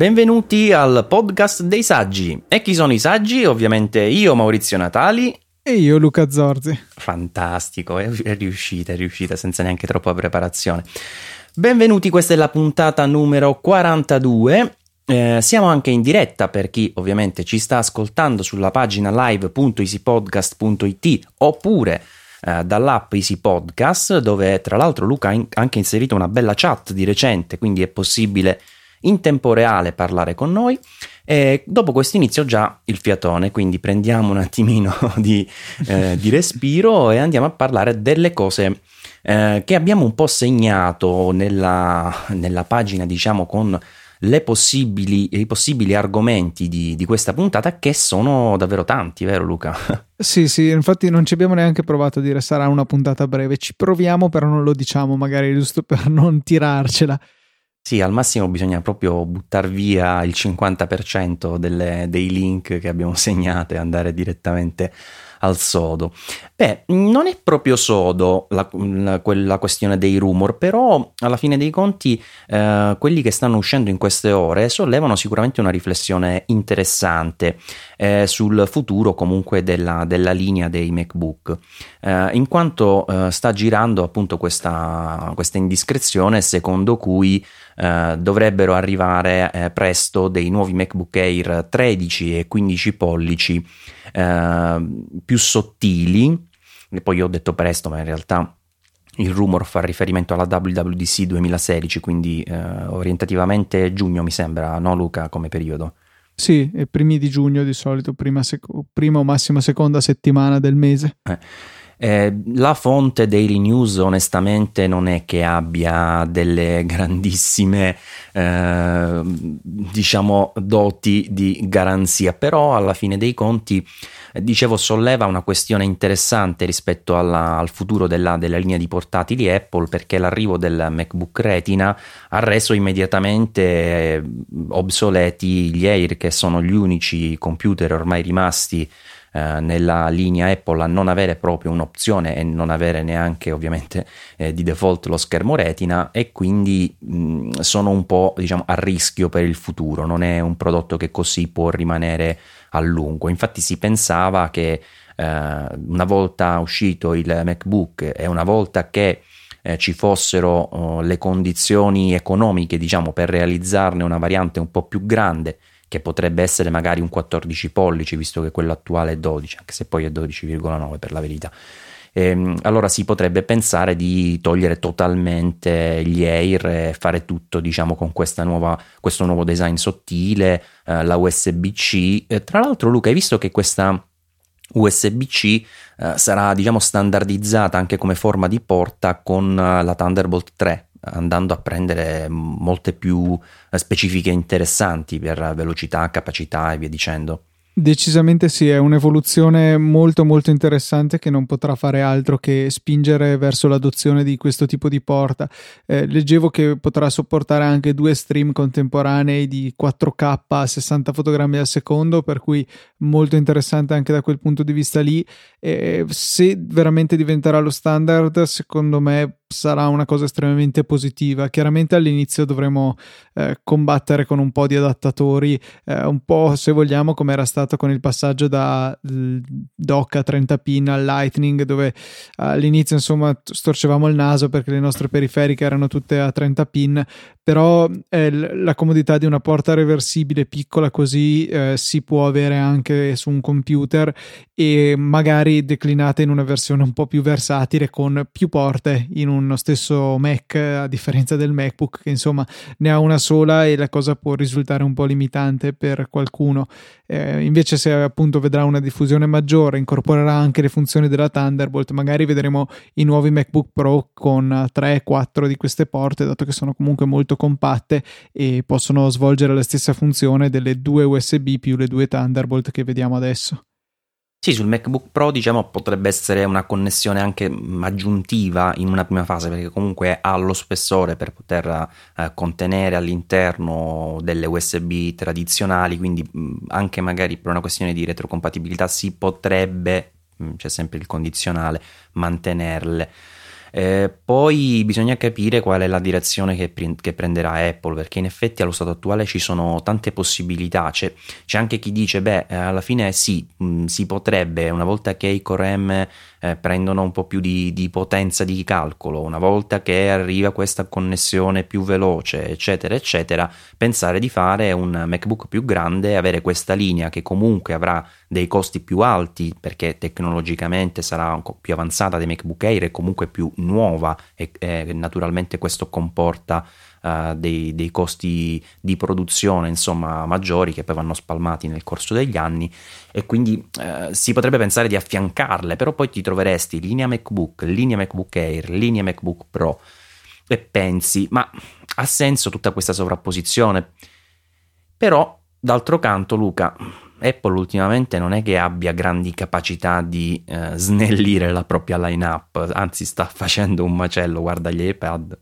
benvenuti al podcast dei saggi. E chi sono i saggi? Ovviamente io, Maurizio Natali. E io, Luca Zorzi. Fantastico, è, è riuscita, è riuscita senza neanche troppa preparazione. Benvenuti, questa è la puntata numero 42. Eh, siamo anche in diretta per chi ovviamente ci sta ascoltando sulla pagina live.easypodcast.it oppure eh, dall'app Easy Podcast, dove tra l'altro Luca ha in- anche inserito una bella chat di recente, quindi è possibile in tempo reale parlare con noi. E dopo questo inizio già il fiatone, quindi prendiamo un attimino di, eh, di respiro e andiamo a parlare delle cose eh, che abbiamo un po' segnato nella, nella pagina, diciamo, con possibili, i possibili argomenti di, di, questa puntata, che sono davvero tanti, vero Luca? Sì, sì, infatti non ci abbiamo neanche provato a dire sarà una puntata breve, ci proviamo, però non lo diciamo, magari giusto per non tirarcela. Sì, al massimo bisogna proprio buttare via il 50% delle, dei link che abbiamo segnato e andare direttamente al sodo. Beh, non è proprio sodo la, la, la questione dei rumor, però alla fine dei conti eh, quelli che stanno uscendo in queste ore sollevano sicuramente una riflessione interessante eh, sul futuro comunque della, della linea dei MacBook, eh, in quanto eh, sta girando appunto questa, questa indiscrezione secondo cui Uh, dovrebbero arrivare uh, presto dei nuovi MacBook Air 13 e 15 pollici uh, più sottili. E poi ho detto presto, ma in realtà il rumor fa riferimento alla WWDC 2016, quindi orientativamente giugno mi sembra, no Luca, come periodo? Sì, primi di giugno di solito, prima, sec- prima o massima seconda settimana del mese. Eh. Eh, la fonte Daily News onestamente non è che abbia delle grandissime eh, diciamo doti di garanzia, però alla fine dei conti eh, dicevo solleva una questione interessante rispetto alla, al futuro della, della, linea di portatili Apple perché l'arrivo del MacBook Retina ha reso immediatamente eh, obsoleti gli Air che sono gli unici computer ormai rimasti eh, nella linea Apple a non avere proprio un'opzione e non avere neanche ovviamente eh, di default lo schermo retina e quindi mh, sono un po' diciamo a rischio per il futuro, non è un prodotto che così può rimanere a lungo. Infatti si pensava che eh, una volta uscito il MacBook e una volta che eh, ci fossero uh, le condizioni economiche, diciamo, per realizzarne una variante un po' più grande che potrebbe essere magari un 14 pollici, visto che quello attuale è 12, anche se poi è 12,9 per la verità. Ehm, allora si potrebbe pensare di togliere totalmente gli Air e fare tutto diciamo con nuova, questo nuovo design sottile, eh, la USB-C. Eh, tra l'altro Luca, hai visto che questa USB-C eh, sarà diciamo standardizzata anche come forma di porta con uh, la Thunderbolt 3 andando a prendere molte più eh, specifiche interessanti per velocità, capacità e via dicendo. Decisamente sì, è un'evoluzione molto molto interessante che non potrà fare altro che spingere verso l'adozione di questo tipo di porta. Eh, leggevo che potrà sopportare anche due stream contemporanei di 4K a 60 fotogrammi al secondo, per cui molto interessante anche da quel punto di vista lì. Eh, se veramente diventerà lo standard, secondo me sarà una cosa estremamente positiva. Chiaramente all'inizio dovremo eh, combattere con un po' di adattatori, eh, un po' se vogliamo come era stato con il passaggio da dock a 30 pin al Lightning, dove all'inizio insomma storcevamo il naso perché le nostre periferiche erano tutte a 30 pin, però eh, la comodità di una porta reversibile piccola così eh, si può avere anche su un computer e magari declinata in una versione un po' più versatile con più porte in uno stesso Mac a differenza del MacBook che insomma ne ha una sola e la cosa può risultare un po' limitante per qualcuno eh, invece se appunto vedrà una diffusione maggiore incorporerà anche le funzioni della Thunderbolt magari vedremo i nuovi MacBook Pro con 3-4 di queste porte dato che sono comunque molto compatte e possono svolgere la stessa funzione delle due USB più le due Thunderbolt che vediamo adesso. Sì, sul MacBook Pro diciamo potrebbe essere una connessione anche aggiuntiva in una prima fase perché comunque ha lo spessore per poter eh, contenere all'interno delle USB tradizionali, quindi mh, anche magari per una questione di retrocompatibilità si potrebbe, mh, c'è sempre il condizionale, mantenerle. Eh, poi bisogna capire qual è la direzione che, che, prenderà Apple, perché in effetti allo stato attuale ci sono tante possibilità. C'è, c'è anche chi dice, beh, eh, alla fine sì, mh, si potrebbe, una volta che i Core M eh, prendono un po' più di, di, potenza di calcolo, una volta che arriva questa connessione più veloce, eccetera, eccetera, pensare di fare un MacBook più grande, avere questa linea che comunque avrà dei costi più alti perché tecnologicamente sarà più avanzata dei MacBook Air e comunque più nuova e, e naturalmente questo comporta uh, dei, dei, costi di produzione insomma maggiori che poi vanno spalmati nel corso degli anni e quindi uh, si potrebbe pensare di affiancarle però poi ti troveresti linea MacBook, linea MacBook Air, linea MacBook Pro e pensi ma ha senso tutta questa sovrapposizione? Però d'altro canto Luca Apple ultimamente non è che abbia grandi capacità di eh, snellire la propria line-up, anzi sta facendo un macello, guarda gli iPad.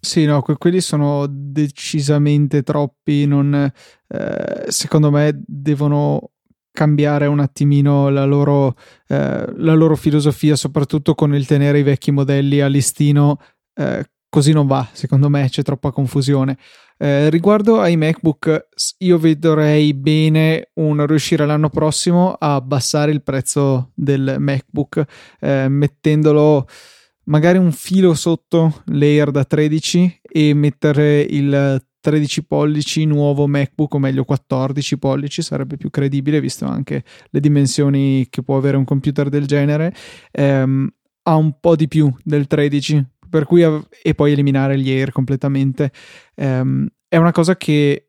Sì, no, que- quelli sono decisamente troppi, non, eh, secondo me devono cambiare un attimino la loro, eh, la loro, filosofia, soprattutto con il tenere i vecchi modelli a listino, eh, così non va, secondo me c'è troppa confusione. Eh, riguardo ai MacBook, io vedrei bene un riuscire l'anno prossimo a abbassare il prezzo del MacBook, eh, mettendolo magari un filo sotto l'Air da 13 e mettere il 13 pollici nuovo MacBook o meglio 14 pollici sarebbe più credibile visto anche le dimensioni che può avere un computer del genere. Ehm, ha un po' di più del 13 per cui e poi eliminare gli Air completamente. Ehm, è una cosa che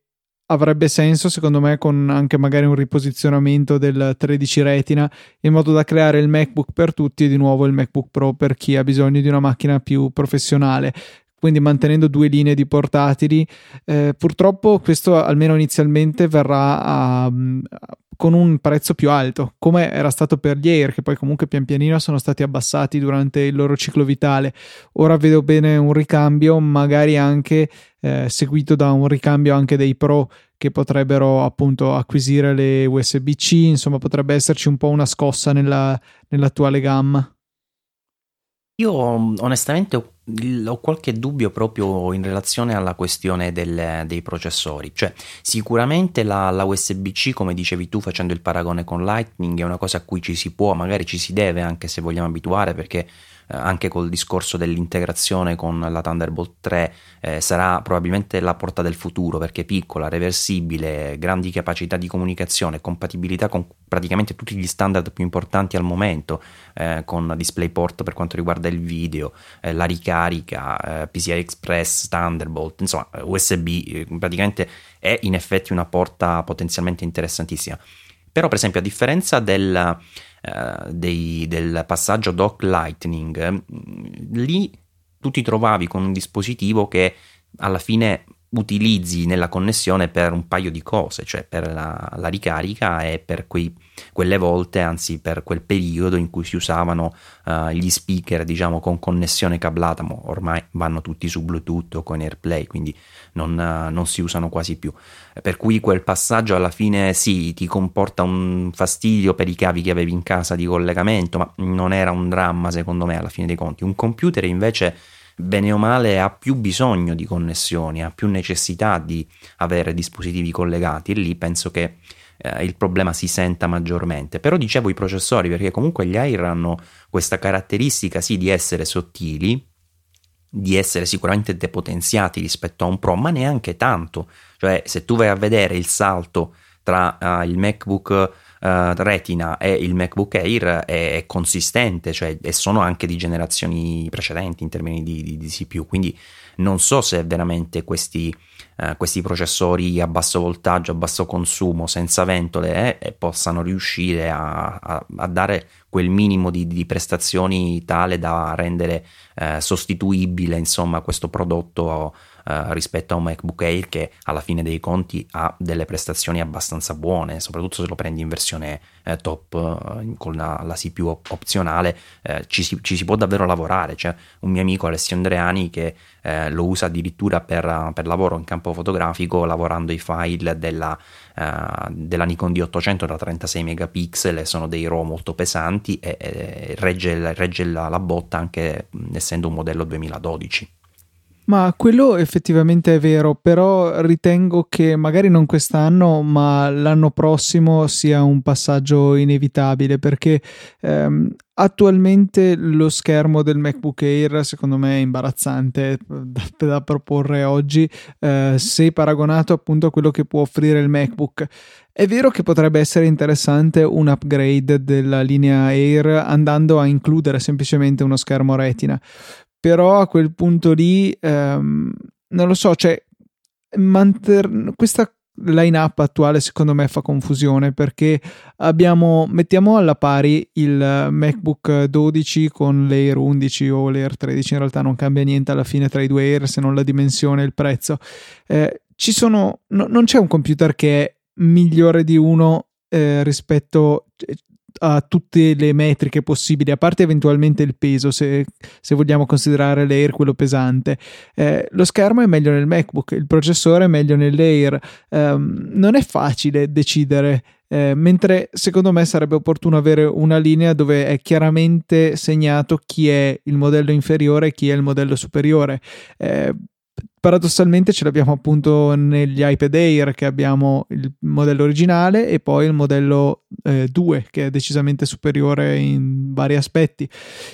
avrebbe senso secondo me con anche magari un riposizionamento del 13 retina in modo da creare il MacBook per tutti e di nuovo il MacBook Pro per chi ha bisogno di una macchina più professionale quindi mantenendo due linee di portatili. Eh, purtroppo questo almeno inizialmente verrà a, a, con un prezzo più alto, come era stato per gli Air, che poi comunque pian pianino sono stati abbassati durante il loro ciclo vitale. Ora vedo bene un ricambio, magari anche eh, seguito da un ricambio anche dei Pro che potrebbero appunto acquisire le USB-C, insomma potrebbe esserci un po' una scossa nella, nell'attuale gamma. Io onestamente ho, ho, qualche dubbio proprio in relazione alla questione del, dei processori, cioè sicuramente la, la, USB-C, come dicevi tu facendo il paragone con Lightning, è una cosa a cui ci si può, magari ci si deve anche se vogliamo abituare perché anche col discorso dell'integrazione con la Thunderbolt 3 eh, sarà probabilmente la porta del futuro perché piccola, reversibile, grandi capacità di comunicazione, compatibilità con praticamente tutti gli standard più importanti al momento, eh, con DisplayPort per quanto riguarda il video, eh, la ricarica, eh, PCI Express, Thunderbolt, insomma USB, eh, praticamente è in effetti una porta potenzialmente interessantissima. Però per esempio a differenza del eh, dei, del passaggio dock lightning, mm, lì tu ti trovavi con un dispositivo che alla fine utilizzi nella connessione per un paio di cose, cioè per la, la ricarica e per quei, quelle volte, anzi per quel periodo in cui si usavano uh, gli speaker, diciamo, con connessione cablata, ma ormai vanno tutti su Bluetooth o con AirPlay, quindi non, uh, non, si usano quasi più. Per cui quel passaggio alla fine sì, ti comporta un fastidio per i cavi che avevi in casa di collegamento, ma non era un dramma secondo me alla fine dei conti. Un computer invece bene o male ha più bisogno di connessioni, ha più necessità di avere dispositivi collegati e lì penso che eh, il problema si senta maggiormente. Però dicevo i processori perché comunque gli Air hanno questa caratteristica sì di essere sottili, di essere sicuramente depotenziati rispetto a un Pro, ma neanche tanto. Cioè se tu vai a vedere il salto tra uh, il MacBook uh, Retina e il MacBook Air è, è consistente, cioè, e sono anche di generazioni precedenti in termini di, di, di CPU, quindi non so se veramente questi, uh, questi, processori a basso voltaggio, a basso consumo, senza ventole, eh, possano riuscire a, a, a, dare quel minimo di, di prestazioni tale da rendere eh, sostituibile insomma questo prodotto eh, rispetto a un MacBook Air che alla fine dei conti ha delle prestazioni abbastanza buone, soprattutto se lo prendi in versione eh, top eh, con la, la, CPU opzionale, eh, ci si, ci, si, può davvero lavorare. C'è un mio amico Alessio Andreani che lo usa addirittura per, per, lavoro in campo fotografico, lavorando i file della, della Nikon D800 da 36 megapixel, sono dei RAW molto pesanti e, e regge, regge la, la botta anche essendo un modello 2012. Ma quello effettivamente è vero, però ritengo che magari non quest'anno, ma l'anno prossimo sia un passaggio inevitabile perché ehm, attualmente lo schermo del MacBook Air secondo me è imbarazzante da, da proporre oggi eh, se paragonato appunto a quello che può offrire il MacBook. È vero che potrebbe essere interessante un upgrade della linea Air andando a includere semplicemente uno schermo retina, però a quel punto lì ehm, non lo so, cioè manter- questa line-up attuale secondo me fa confusione perché abbiamo mettiamo alla pari il MacBook 12 con l'Air 11 o l'Air 13 in realtà non cambia niente alla fine tra i due Air se non la dimensione e il prezzo. Eh, ci sono no, non c'è un computer che è migliore di uno eh, rispetto a tutte le metriche possibili, a parte eventualmente il peso, se, se vogliamo considerare l'Air quello pesante. Eh, lo schermo è meglio nel MacBook, il processore è meglio nell'Air. Eh, non è facile decidere. Eh, mentre secondo me sarebbe opportuno avere una linea dove è chiaramente segnato chi è il modello inferiore e chi è il modello superiore. Paradossalmente ce l'abbiamo appunto negli iPad Air che abbiamo il modello originale e poi il modello eh, 2 che è decisamente superiore in vari aspetti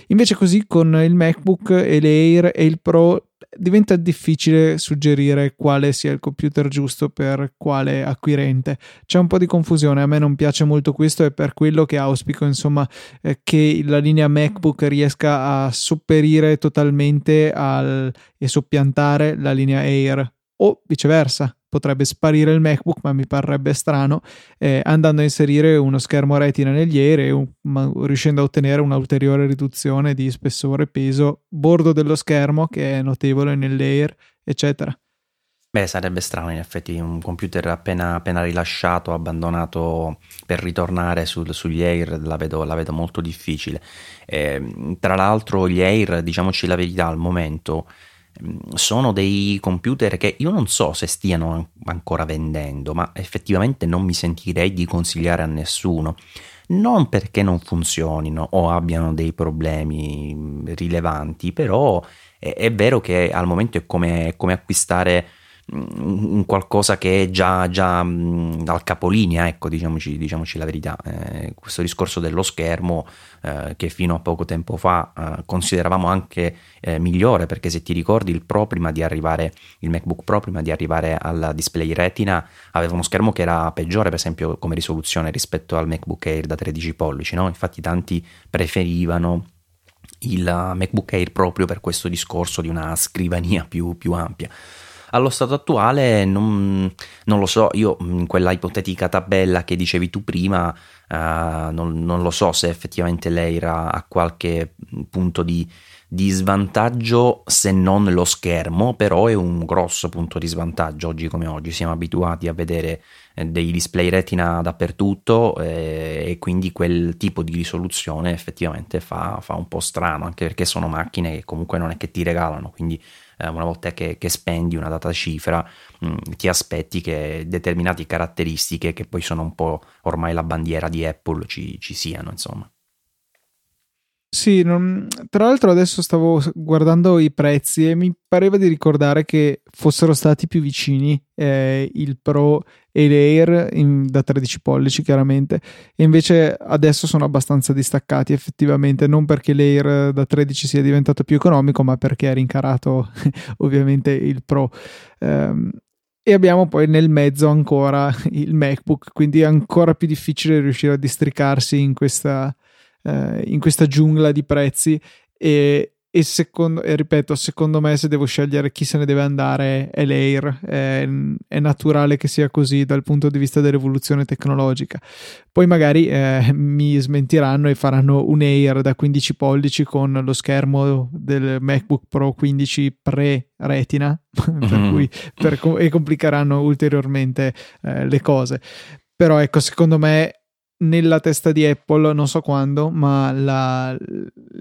invece così con il MacBook e l'Air e il Pro diventa difficile suggerire quale sia il computer giusto per quale acquirente. C'è un po' di confusione, a me non piace molto questo e per quello che auspico, insomma, eh, che la linea MacBook riesca a sopperire totalmente al, e soppiantare la linea Air o viceversa potrebbe sparire il MacBook, ma mi parrebbe strano, eh, andando a inserire uno schermo retina negli Air e un, riuscendo a ottenere un'ulteriore riduzione di spessore peso, bordo dello schermo che è notevole nell'Air, eccetera. Beh, sarebbe strano in effetti un computer appena, appena rilasciato, abbandonato per ritornare sul, sugli Air, la vedo, la vedo molto difficile. Eh, tra l'altro gli Air, diciamoci la verità, al momento sono dei computer che io non so se stiano ancora vendendo, ma effettivamente non mi sentirei di consigliare a nessuno. Non perché non funzionino o abbiano dei problemi rilevanti, però è, è vero che al momento è come, come acquistare un qualcosa che è già, già al capolinea, ecco, diciamoci, diciamoci la verità. Eh, questo discorso dello schermo eh, che fino a poco tempo fa eh, consideravamo anche eh, migliore, perché se ti ricordi il Pro prima di arrivare, il MacBook Pro prima di arrivare al display retina aveva uno schermo che era peggiore, per esempio, come risoluzione rispetto al MacBook Air da 13 pollici, no? Infatti tanti preferivano il MacBook Air proprio per questo discorso di una scrivania più, più ampia. Allo stato attuale non, non, lo so, io in quella ipotetica tabella che dicevi tu prima uh, non, non, lo so se effettivamente lei era a qualche punto di, di svantaggio se non lo schermo, però è un grosso punto di svantaggio oggi come oggi, siamo abituati a vedere eh, dei display retina dappertutto eh, e quindi quel tipo di risoluzione effettivamente fa, fa, un po' strano, anche perché sono macchine che comunque non è che ti regalano, quindi eh, una volta che, che, spendi una data cifra mh, mm, ti aspetti che determinate caratteristiche che poi sono un po' ormai la bandiera di Apple ci, ci siano insomma. Sì, non... tra l'altro adesso stavo guardando i prezzi e mi pareva di ricordare che fossero stati più vicini eh, il Pro e l'Air in, da 13 pollici chiaramente. E invece adesso sono abbastanza distaccati effettivamente. Non perché l'Air da 13 sia diventato più economico ma perché è rincarato ovviamente il Pro. Um, e abbiamo poi nel mezzo ancora il MacBook quindi è ancora più difficile riuscire a districarsi in questa eh, in questa giungla di prezzi. E, e, secondo, e ripeto, secondo me se devo scegliere chi se ne deve andare è l'Air, è, è, naturale che sia così dal punto di vista dell'evoluzione tecnologica. Poi magari eh, mi smentiranno e faranno un Air da 15 pollici con lo schermo del MacBook Pro 15 pre-retina, per mm-hmm. cui per, e complicheranno ulteriormente eh, le cose. Però ecco, secondo me nella testa di Apple, non so quando, ma la,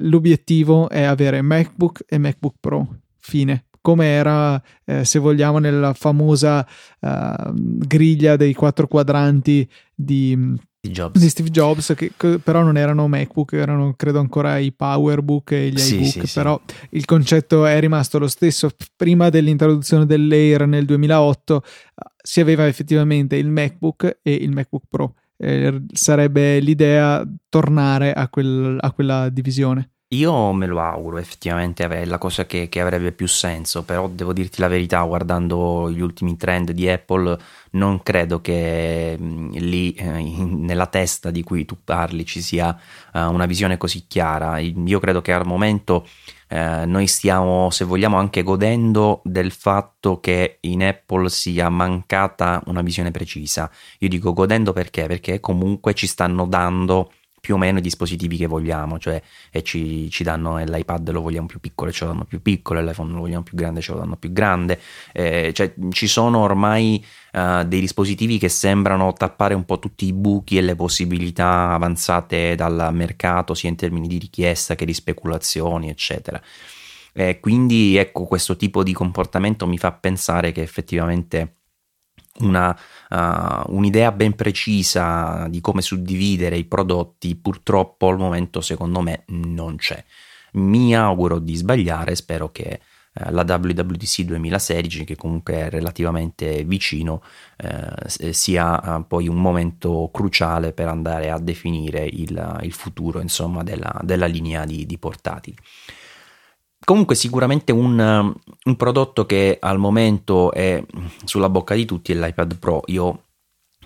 l'obiettivo è avere MacBook e MacBook Pro. Fine. Come era, eh, se vogliamo, nella famosa uh, griglia dei quattro quadranti di, Jobs. di Steve Jobs, che, che, però non erano MacBook, erano credo ancora i PowerBook e gli sì, iBook, sì, però sì. il concetto è rimasto lo stesso. Prima dell'introduzione dell'Air nel 2008 si aveva effettivamente il MacBook e il MacBook Pro eh, sarebbe l'idea tornare a, quel, a, quella divisione. Io me lo auguro, effettivamente è la cosa che, che, avrebbe più senso, però devo dirti la verità, guardando gli ultimi trend di Apple, non credo che mh, lì eh, in, nella testa di cui tu parli ci sia uh, una visione così chiara. Io credo che al momento eh, noi stiamo, se vogliamo, anche godendo del fatto che in Apple sia mancata una visione precisa. Io dico godendo perché? Perché comunque ci stanno dando più o meno i dispositivi che vogliamo, cioè e ci, ci danno l'iPad lo vogliamo più piccolo e ce lo danno più piccolo, l'iPhone lo vogliamo più grande e ce lo danno più grande, eh, cioè ci sono ormai uh, dei dispositivi che sembrano tappare un po' tutti i buchi e le possibilità avanzate dal mercato sia in termini di richiesta che di speculazioni eccetera. Eh, quindi ecco questo tipo di comportamento mi fa pensare che effettivamente una, uh, un'idea ben precisa di come suddividere i prodotti, purtroppo al momento secondo me non c'è. Mi auguro di sbagliare, spero che uh, la WWDC 2016, che comunque è relativamente vicino, uh, sia poi un momento cruciale per andare a definire il, il futuro insomma, della, della linea di, di portatili. Comunque sicuramente un, un, prodotto che al momento è sulla bocca di tutti è l'iPad Pro. Io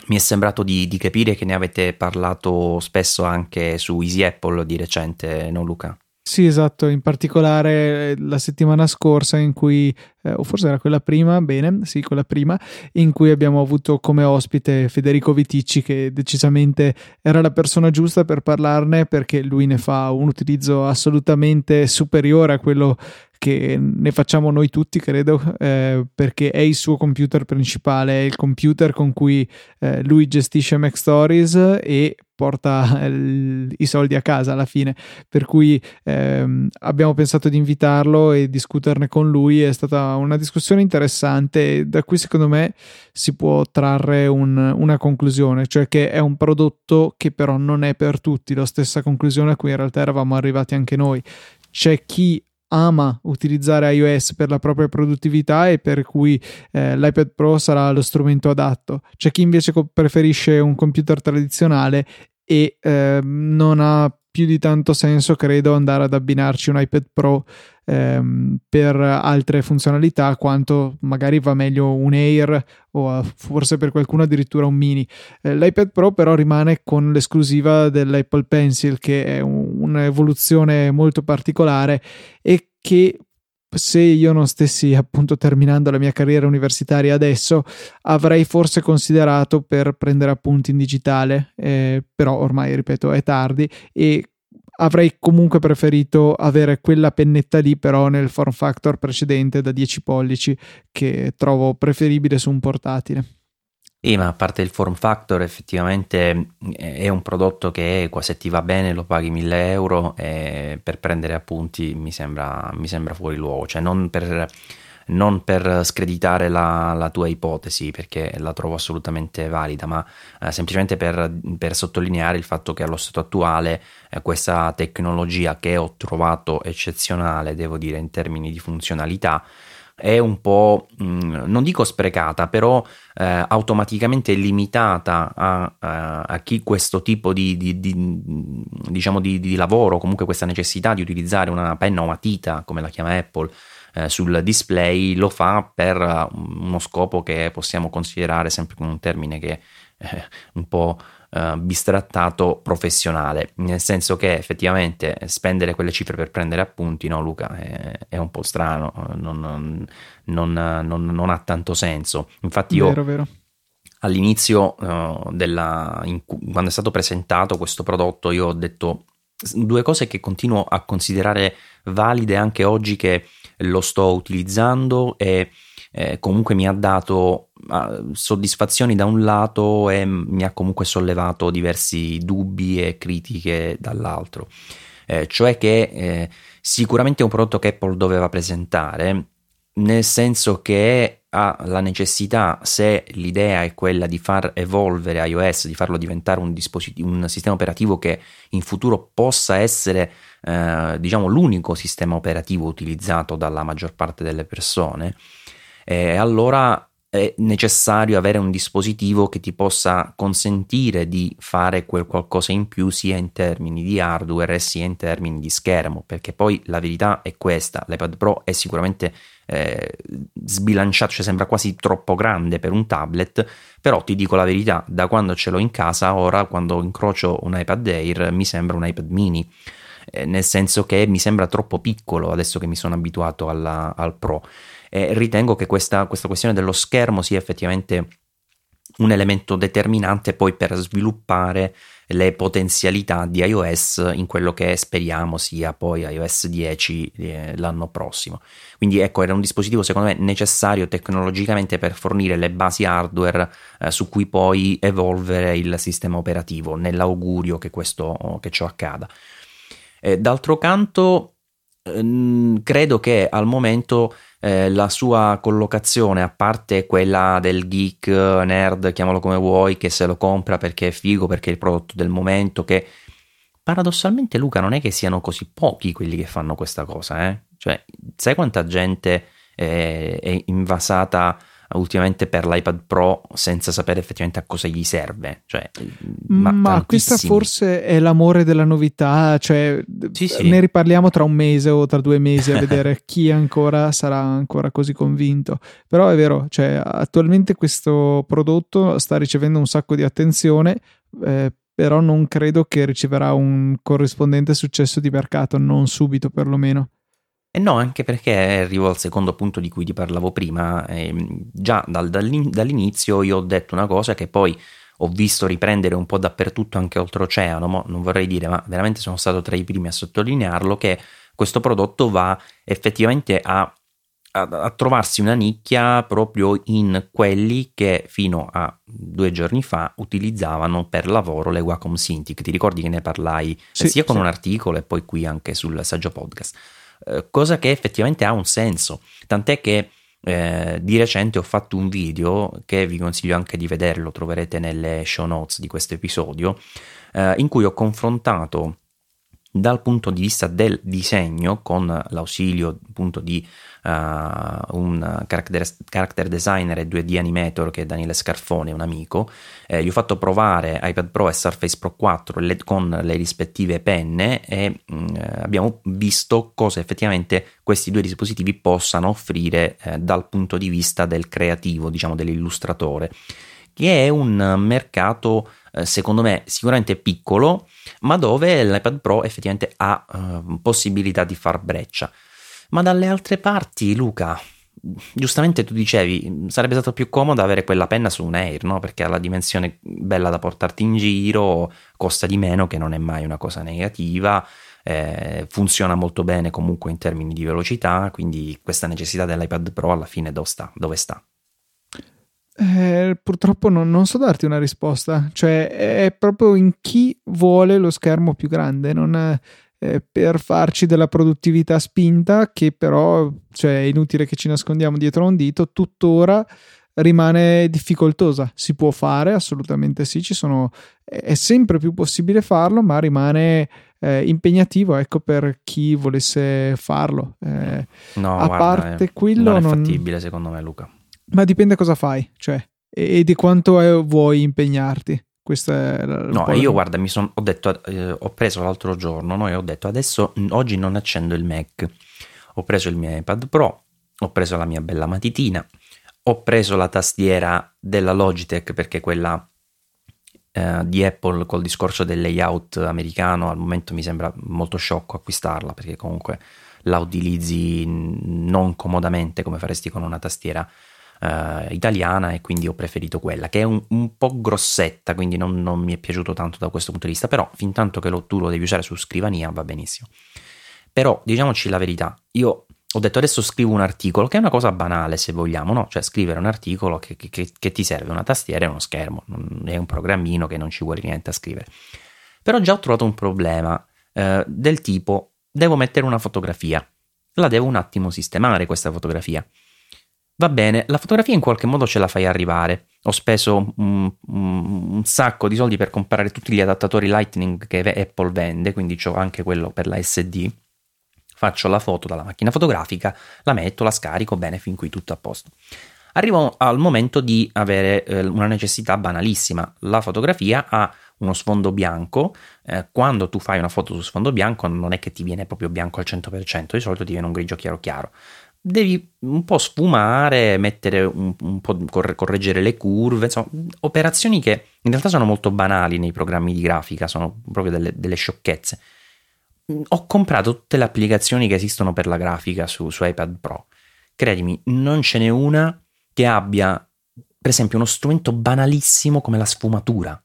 mi è sembrato di, di capire che ne avete parlato spesso anche su Easy Apple di recente, no Luca? Sì, esatto, in particolare la settimana scorsa in cui, eh, o forse era quella prima, bene, sì, quella prima, in cui abbiamo avuto come ospite Federico Viticci che decisamente era la persona giusta per parlarne perché lui ne fa un utilizzo assolutamente superiore a quello che ne facciamo noi tutti, credo, eh, perché è il suo computer principale, è il computer con cui eh, lui gestisce Mac Stories e porta il, i soldi a casa alla fine. Per cui ehm, abbiamo pensato di invitarlo e discuterne con lui. È stata una discussione interessante, da cui secondo me si può trarre un, una conclusione, cioè che è un prodotto che però non è per tutti. La stessa conclusione a cui in realtà eravamo arrivati anche noi. C'è chi ama utilizzare iOS per la propria produttività e per cui eh, l'iPad Pro sarà lo strumento adatto. C'è chi invece preferisce un computer tradizionale e eh, non ha più di tanto senso, credo, andare ad abbinarci un iPad Pro ehm, per altre funzionalità, quanto magari va meglio un Air o forse per qualcuno addirittura un mini. Eh, L'iPad Pro però rimane con l'esclusiva dell'Apple Pencil, che è un, un'evoluzione molto particolare e che se io non stessi appunto terminando la mia carriera universitaria adesso, avrei forse considerato per prendere appunti in digitale, eh, però ormai, ripeto, è tardi e avrei comunque preferito avere quella pennetta lì, però nel form factor precedente da 10 pollici, che trovo preferibile su un portatile. Sì, ma a parte il form factor, effettivamente è un prodotto che se ti va bene lo paghi 1000 euro e per prendere appunti mi sembra, mi sembra fuori luogo, cioè non per, non per screditare la, la, tua ipotesi perché la trovo assolutamente valida, ma eh, semplicemente per, per, sottolineare il fatto che allo stato attuale eh, questa tecnologia che ho trovato eccezionale, devo dire in termini di funzionalità, è un po', mm, non dico sprecata, però eh, automaticamente limitata a, a, a, chi questo tipo di, di, di, diciamo di, di lavoro, comunque questa necessità di utilizzare una penna o matita, come la chiama Apple, eh, sul display, lo fa per uno scopo che possiamo considerare sempre con un termine che è un po' uh, bistrattato professionale, nel senso che effettivamente spendere quelle cifre per prendere appunti, no Luca, è, è un po' strano, non, non, non, non, ha tanto senso. Infatti io... Vero, vero. All'inizio, uh, della, in, quando è stato presentato questo prodotto, io ho detto due cose che continuo a considerare valide anche oggi che lo sto utilizzando e eh, comunque mi ha dato uh, soddisfazioni da un lato e mi ha comunque sollevato diversi dubbi e critiche dall'altro. Eh, cioè che eh, sicuramente è un prodotto che Apple doveva presentare, nel senso che ha la necessità, se l'idea è quella di far evolvere iOS, di farlo diventare un, un sistema operativo che in futuro possa essere eh, diciamo l'unico sistema operativo utilizzato dalla maggior parte delle persone, eh, allora è necessario avere un dispositivo che ti possa consentire di fare quel qualcosa in più sia in termini di hardware sia in termini di schermo, perché poi la verità è questa, l'iPad Pro è sicuramente eh, sbilanciato, cioè sembra quasi troppo grande per un tablet, però ti dico la verità, da quando ce l'ho in casa, ora quando incrocio un iPad Air mi sembra un iPad mini. Eh, nel senso che mi sembra troppo piccolo adesso che mi sono abituato alla, al Pro e ritengo che questa, questa questione dello schermo sia effettivamente un elemento determinante poi per sviluppare le potenzialità di iOS in quello che speriamo sia poi iOS 10 eh, l'anno prossimo. Quindi ecco, era un dispositivo secondo me necessario tecnologicamente per fornire le basi hardware eh, su cui poi evolvere il sistema operativo, nell'augurio che, questo, che ciò accada. Eh, d'altro canto, credo che al momento eh, la sua collocazione, a parte quella del geek, nerd, chiamalo come vuoi, che se lo compra perché è figo, perché è il prodotto del momento, che paradossalmente Luca non è che siano così pochi quelli che fanno questa cosa, eh? Cioè, sai quanta gente eh, è invasata ultimamente per l'iPad Pro senza sapere effettivamente a cosa gli serve. Cioè, ma, ma questa forse è l'amore della novità, cioè sì, sì. ne riparliamo tra un mese o tra due mesi a vedere chi ancora sarà ancora così convinto. Però è vero, cioè, attualmente questo prodotto sta ricevendo un sacco di attenzione. Eh, però non credo che riceverà un corrispondente successo di mercato, non subito perlomeno. E no, anche perché arrivo al secondo punto di cui ti parlavo prima, eh, già dal, dall'inizio io ho detto una cosa che poi ho visto riprendere un po' dappertutto anche oltreoceano, ma non vorrei dire, ma veramente sono stato tra i primi a sottolinearlo, che questo prodotto va effettivamente a, a, a trovarsi una nicchia proprio in quelli che fino a due giorni fa utilizzavano per lavoro le Wacom Cintiq. Ti ricordi che ne parlai sì, sia con sì. un articolo e poi qui anche sul saggio podcast? Eh, cosa che effettivamente ha un senso, tant'è che eh, di recente ho fatto un video che vi consiglio anche di vederlo, troverete nelle show notes di questo episodio, eh, in cui ho confrontato dal punto di vista del disegno con l'ausilio appunto di uh, un character, character, designer e 2D animator che è Daniele Scarfone, un amico. Eh, gli ho fatto provare iPad Pro e Surface Pro 4 le, con le rispettive penne e mh, mm, abbiamo visto cosa effettivamente questi due dispositivi possano offrire eh, dal punto di vista del creativo, diciamo dell'illustratore, che è un mercato eh, secondo me sicuramente piccolo, ma dove l'iPad Pro effettivamente ha uh, possibilità di far breccia. Ma dalle altre parti, Luca, giustamente tu dicevi, sarebbe stato più comodo avere quella penna su un Air, no? Perché ha la dimensione bella da portarti in giro, costa di meno, che non è mai una cosa negativa. Eh, funziona molto bene comunque in termini di velocità, quindi questa necessità dell'iPad Pro alla fine dove sta? Dove sta? Eh, purtroppo non, non, so darti una risposta, cioè è proprio in chi vuole lo schermo più grande, non, eh, per farci della produttività spinta che però, cioè è inutile che ci nascondiamo dietro un dito, tuttora rimane difficoltosa. Si può fare, assolutamente sì, ci sono, è sempre più possibile farlo, ma rimane eh, impegnativo ecco, per chi volesse farlo. Eh, no, a guarda, parte eh, quello non è non... fattibile secondo me Luca. Ma dipende cosa fai, cioè, e, e di quanto è, vuoi impegnarti. Questa è la, no, io guarda, mi son, ho detto, eh, ho preso l'altro giorno, no, e ho detto adesso oggi non accendo il Mac. Ho preso il mio iPad Pro, ho preso la mia bella matitina, ho preso la tastiera della Logitech perché quella eh, di Apple col discorso del layout americano, al momento mi sembra molto sciocco acquistarla perché comunque la utilizzi non comodamente come faresti con una tastiera uh, italiana e quindi ho preferito quella che è un, un po' grossetta quindi non, non, mi è piaciuto tanto da questo punto di vista però fin tanto che lo, tu lo devi usare su scrivania va benissimo. Però diciamoci la verità io ho detto adesso scrivo un articolo che è una cosa banale se vogliamo no? cioè scrivere un articolo che, che, che ti serve una tastiera e uno schermo è un programmino che non ci vuole niente a scrivere. Però già ho trovato un problema eh, del tipo devo mettere una fotografia la devo un attimo sistemare questa fotografia Va bene, la fotografia in qualche modo ce la fai arrivare. Ho speso un, un, sacco di soldi per comprare tutti gli adattatori Lightning che Apple vende, quindi ho anche quello per la SD. Faccio la foto dalla macchina fotografica, la metto, la scarico, bene, fin qui tutto a posto. Arrivo al momento di avere eh, una necessità banalissima. La fotografia ha uno sfondo bianco. Eh, quando tu fai una foto su sfondo bianco non è che ti viene proprio bianco al 100%, di solito ti viene un grigio chiaro chiaro devi un po' sfumare, mettere un, un po' correggere le curve, insomma, operazioni che in realtà sono molto banali nei programmi di grafica, sono proprio delle, delle sciocchezze. Ho comprato tutte le applicazioni che esistono per la grafica su, su iPad Pro. Credimi, non ce n'è una che abbia, per esempio, uno strumento banalissimo come la sfumatura.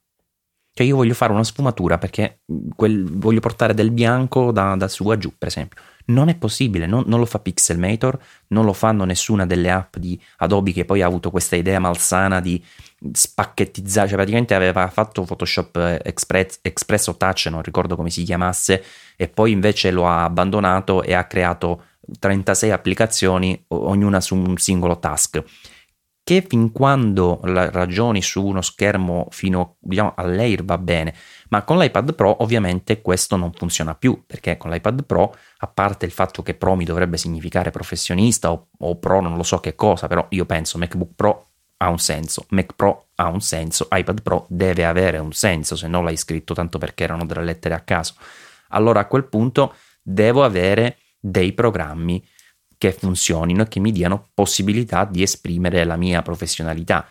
Cioè io voglio fare una sfumatura perché quel, voglio portare del bianco da, da su a giù, per esempio non è possibile, non, non, lo fa Pixelmator, non lo fanno nessuna delle app di Adobe che poi ha avuto questa idea malsana di spacchettizzare, cioè praticamente aveva fatto Photoshop eh, Express, Express o Touch, non ricordo come si chiamasse, e poi invece lo ha abbandonato e ha creato 36 applicazioni, ognuna su un singolo task. Che fin quando ragioni su uno schermo fino diciamo, all'Air va bene, ma con l'iPad Pro ovviamente questo non funziona più, perché con l'iPad Pro, a parte il fatto che Pro mi dovrebbe significare professionista o, o Pro non lo so che cosa, però io penso MacBook Pro ha un senso, Mac Pro ha un senso, iPad Pro deve avere un senso, se non l'hai scritto tanto perché erano delle lettere a caso. Allora a quel punto devo avere dei programmi che funzionino e che mi diano possibilità di esprimere la mia professionalità.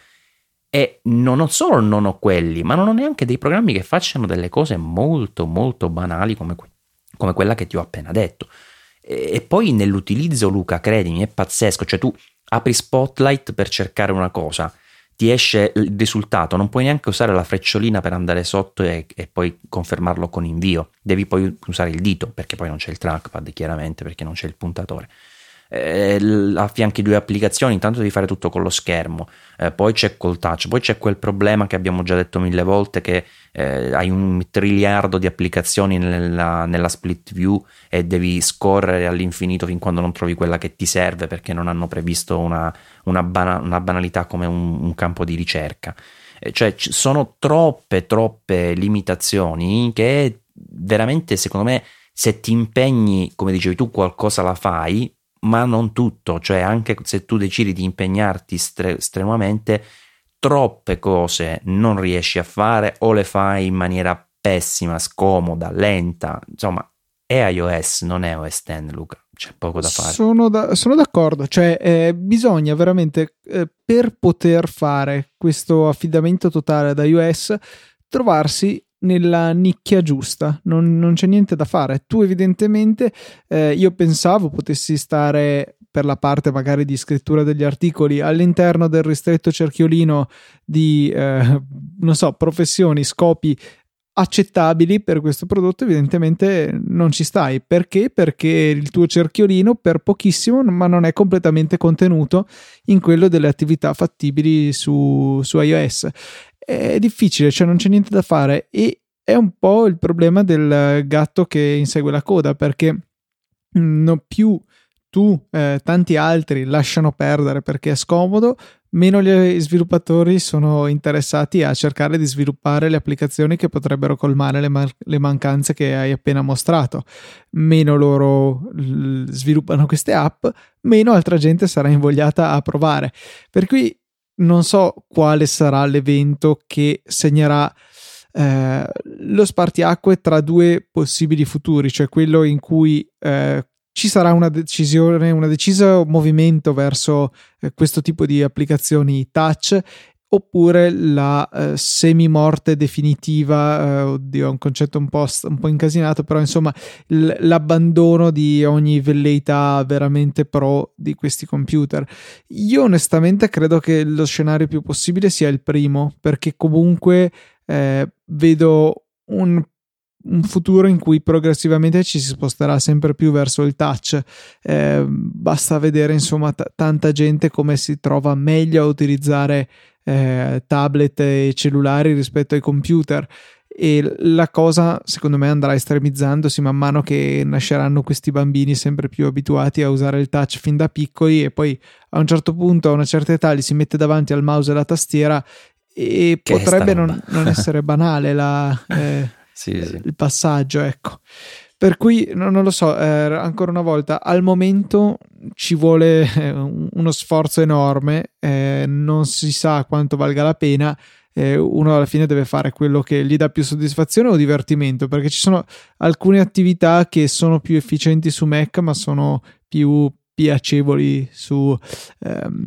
E non solo non ho quelli, ma non ho neanche dei programmi che facciano delle cose molto molto banali come, que- come quella che ti ho appena detto. E, e poi nell'utilizzo, Luca, credimi, è pazzesco. Cioè tu apri Spotlight per cercare una cosa, ti esce il risultato, non puoi neanche usare la frecciolina per andare sotto e, e, poi confermarlo con invio, devi poi usare il dito perché poi non c'è il trackpad chiaramente perché non c'è il puntatore eh, affianchi due applicazioni, intanto devi fare tutto con lo schermo, eh, poi c'è col touch, poi c'è quel problema che abbiamo già detto mille volte che eh, hai un triliardo di applicazioni nella, nella, split view e devi scorrere all'infinito fin quando non trovi quella che ti serve perché non hanno previsto una, una, bana, una banalità come un, un campo di ricerca. Eh, cioè ci sono troppe, troppe limitazioni che veramente secondo me se ti impegni, come dicevi tu, qualcosa la fai, ma non tutto, cioè anche se tu decidi di impegnarti stre- strenuamente, troppe cose non riesci a fare o le fai in maniera pessima, scomoda, lenta, insomma, è iOS, non è OS X, Luca. C'è poco da fare. Sono, da, sono d'accordo, cioè eh, bisogna veramente eh, per poter fare questo affidamento totale da iOS trovarsi nella nicchia giusta, non, non c'è niente da fare. Tu evidentemente, eh, io pensavo potessi stare per la parte magari di scrittura degli articoli all'interno del ristretto cerchiolino di, eh, non so, professioni, scopi accettabili per questo prodotto. Evidentemente non ci stai. Perché? Perché il tuo cerchiolino per pochissimo ma non è completamente contenuto in quello delle attività fattibili su, su iOS è difficile, cioè non c'è niente da fare e è un po' il problema del gatto che insegue la coda perché non più tu, eh, tanti altri lasciano perdere perché è scomodo, meno gli sviluppatori sono interessati a cercare di sviluppare le applicazioni che potrebbero colmare le, man- le mancanze che hai appena mostrato. Meno loro l- sviluppano queste app, meno altra gente sarà invogliata a provare. Per cui non so quale sarà l'evento che segnerà eh, lo spartiacque tra due possibili futuri, cioè quello in cui eh, ci sarà una decisione, un deciso movimento verso eh, questo tipo di applicazioni touch oppure la eh, semi-morte definitiva, eh, oddio è un concetto un po', un po', incasinato, però insomma l- l'abbandono di ogni velleità veramente pro di questi computer. Io onestamente credo che lo scenario più possibile sia il primo, perché comunque eh, vedo un un futuro in cui progressivamente ci si sposterà sempre più verso il touch. Eh, basta vedere insomma t- tanta gente come si trova meglio a utilizzare eh, tablet e cellulari rispetto ai computer. E la cosa secondo me andrà estremizzandosi man mano che nasceranno questi bambini sempre più abituati a usare il touch fin da piccoli e poi a un certo punto a una certa età li si mette davanti al mouse e alla tastiera e che potrebbe non, non, essere banale la, eh, sì, sì. il passaggio ecco per cui non, lo so, eh, ancora una volta, al momento ci vuole eh, uno sforzo enorme, eh, non si sa quanto valga la pena. Eh, uno alla fine deve fare quello che gli dà più soddisfazione o divertimento, perché ci sono alcune attività che sono più efficienti su Mac, ma sono più piacevoli su, ehm,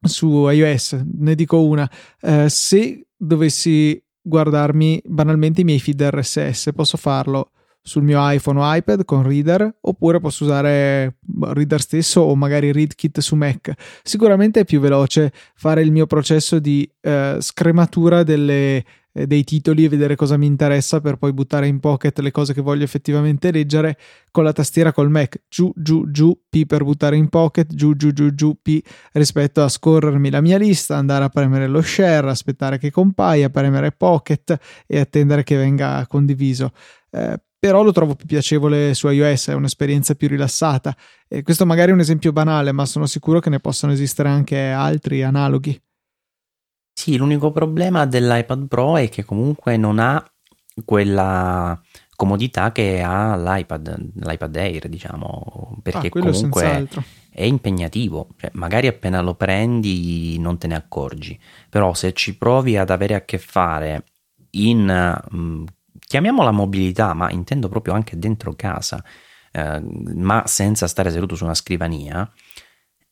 su iOS. Ne dico una: eh, se dovessi guardarmi banalmente i miei feed RSS, posso farlo sul mio iPhone o iPad con Reader oppure posso usare Reader stesso o magari ReadKit su Mac. Sicuramente è più veloce fare il mio processo di eh, scrematura delle, eh, dei titoli e vedere cosa mi interessa per poi buttare in pocket le cose che voglio effettivamente leggere con la tastiera col Mac giù giù giù P per buttare in pocket giù giù giù giù P rispetto a scorrermi la mia lista andare a premere lo share aspettare che compaia premere pocket e attendere che venga condiviso eh, però lo trovo più piacevole su iOS, è un'esperienza più rilassata. E questo magari è un esempio banale, ma sono sicuro che ne possano esistere anche altri analoghi. Sì, l'unico problema dell'iPad Pro è che comunque non ha quella comodità che ha l'iPad, l'iPad Air, diciamo, perché ah, comunque senz'altro. è impegnativo, cioè, magari appena lo prendi non te ne accorgi, però se ci provi ad avere a che fare in mh, chiamiamola mobilità, ma intendo proprio anche dentro casa, eh, ma senza stare seduto su una scrivania,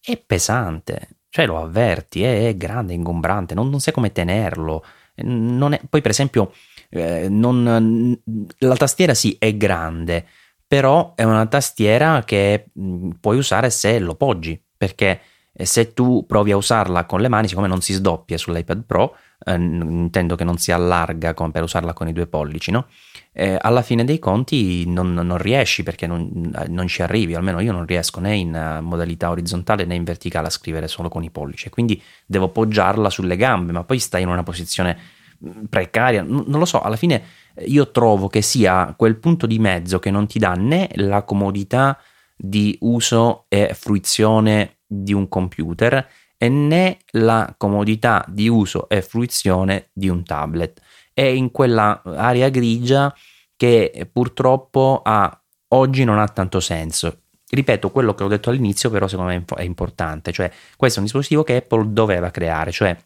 è pesante, cioè lo avverti, è, grande, ingombrante, non, non sai come tenerlo. È, poi per esempio eh, non, la tastiera sì è grande, però è una tastiera che mh, puoi usare se lo poggi, perché eh, se tu provi a usarla con le mani, siccome non si sdoppia sull'iPad Pro, eh, intendo che non si allarga come per usarla con i due pollici, no? Eh, alla fine dei conti non, non riesci perché non, non, ci arrivi, almeno io non riesco né in eh, modalità orizzontale né in verticale a scrivere solo con i pollici, quindi devo poggiarla sulle gambe, ma poi stai in una posizione mm, precaria, non lo so, alla fine eh, io trovo che sia quel punto di mezzo che non ti dà né la comodità di uso e fruizione di un computer e né la comodità di uso e fruizione di un tablet. È in quella area grigia che purtroppo ha, oggi non ha tanto senso. Ripeto, quello che ho detto all'inizio però secondo me è importante, cioè questo è un dispositivo che Apple doveva creare, cioè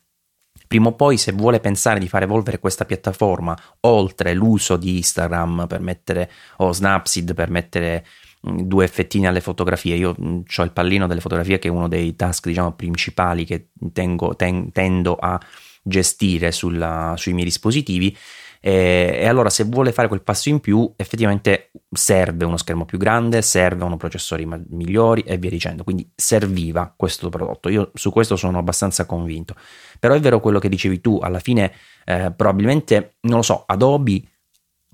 prima o poi se vuole pensare di far evolvere questa piattaforma oltre l'uso di Instagram per mettere o Snapseed per mettere due effettini alle fotografie. Io mm, ho il pallino delle fotografie che è uno dei task diciamo, principali che tengo, ten, tendo a gestire sulla, sui miei dispositivi. E, e, allora se vuole fare quel passo in più effettivamente serve uno schermo più grande, serve uno processori ma- migliori e via dicendo. Quindi serviva questo prodotto. Io su questo sono abbastanza convinto. Però è vero quello che dicevi tu, alla fine eh, probabilmente, non lo so, Adobe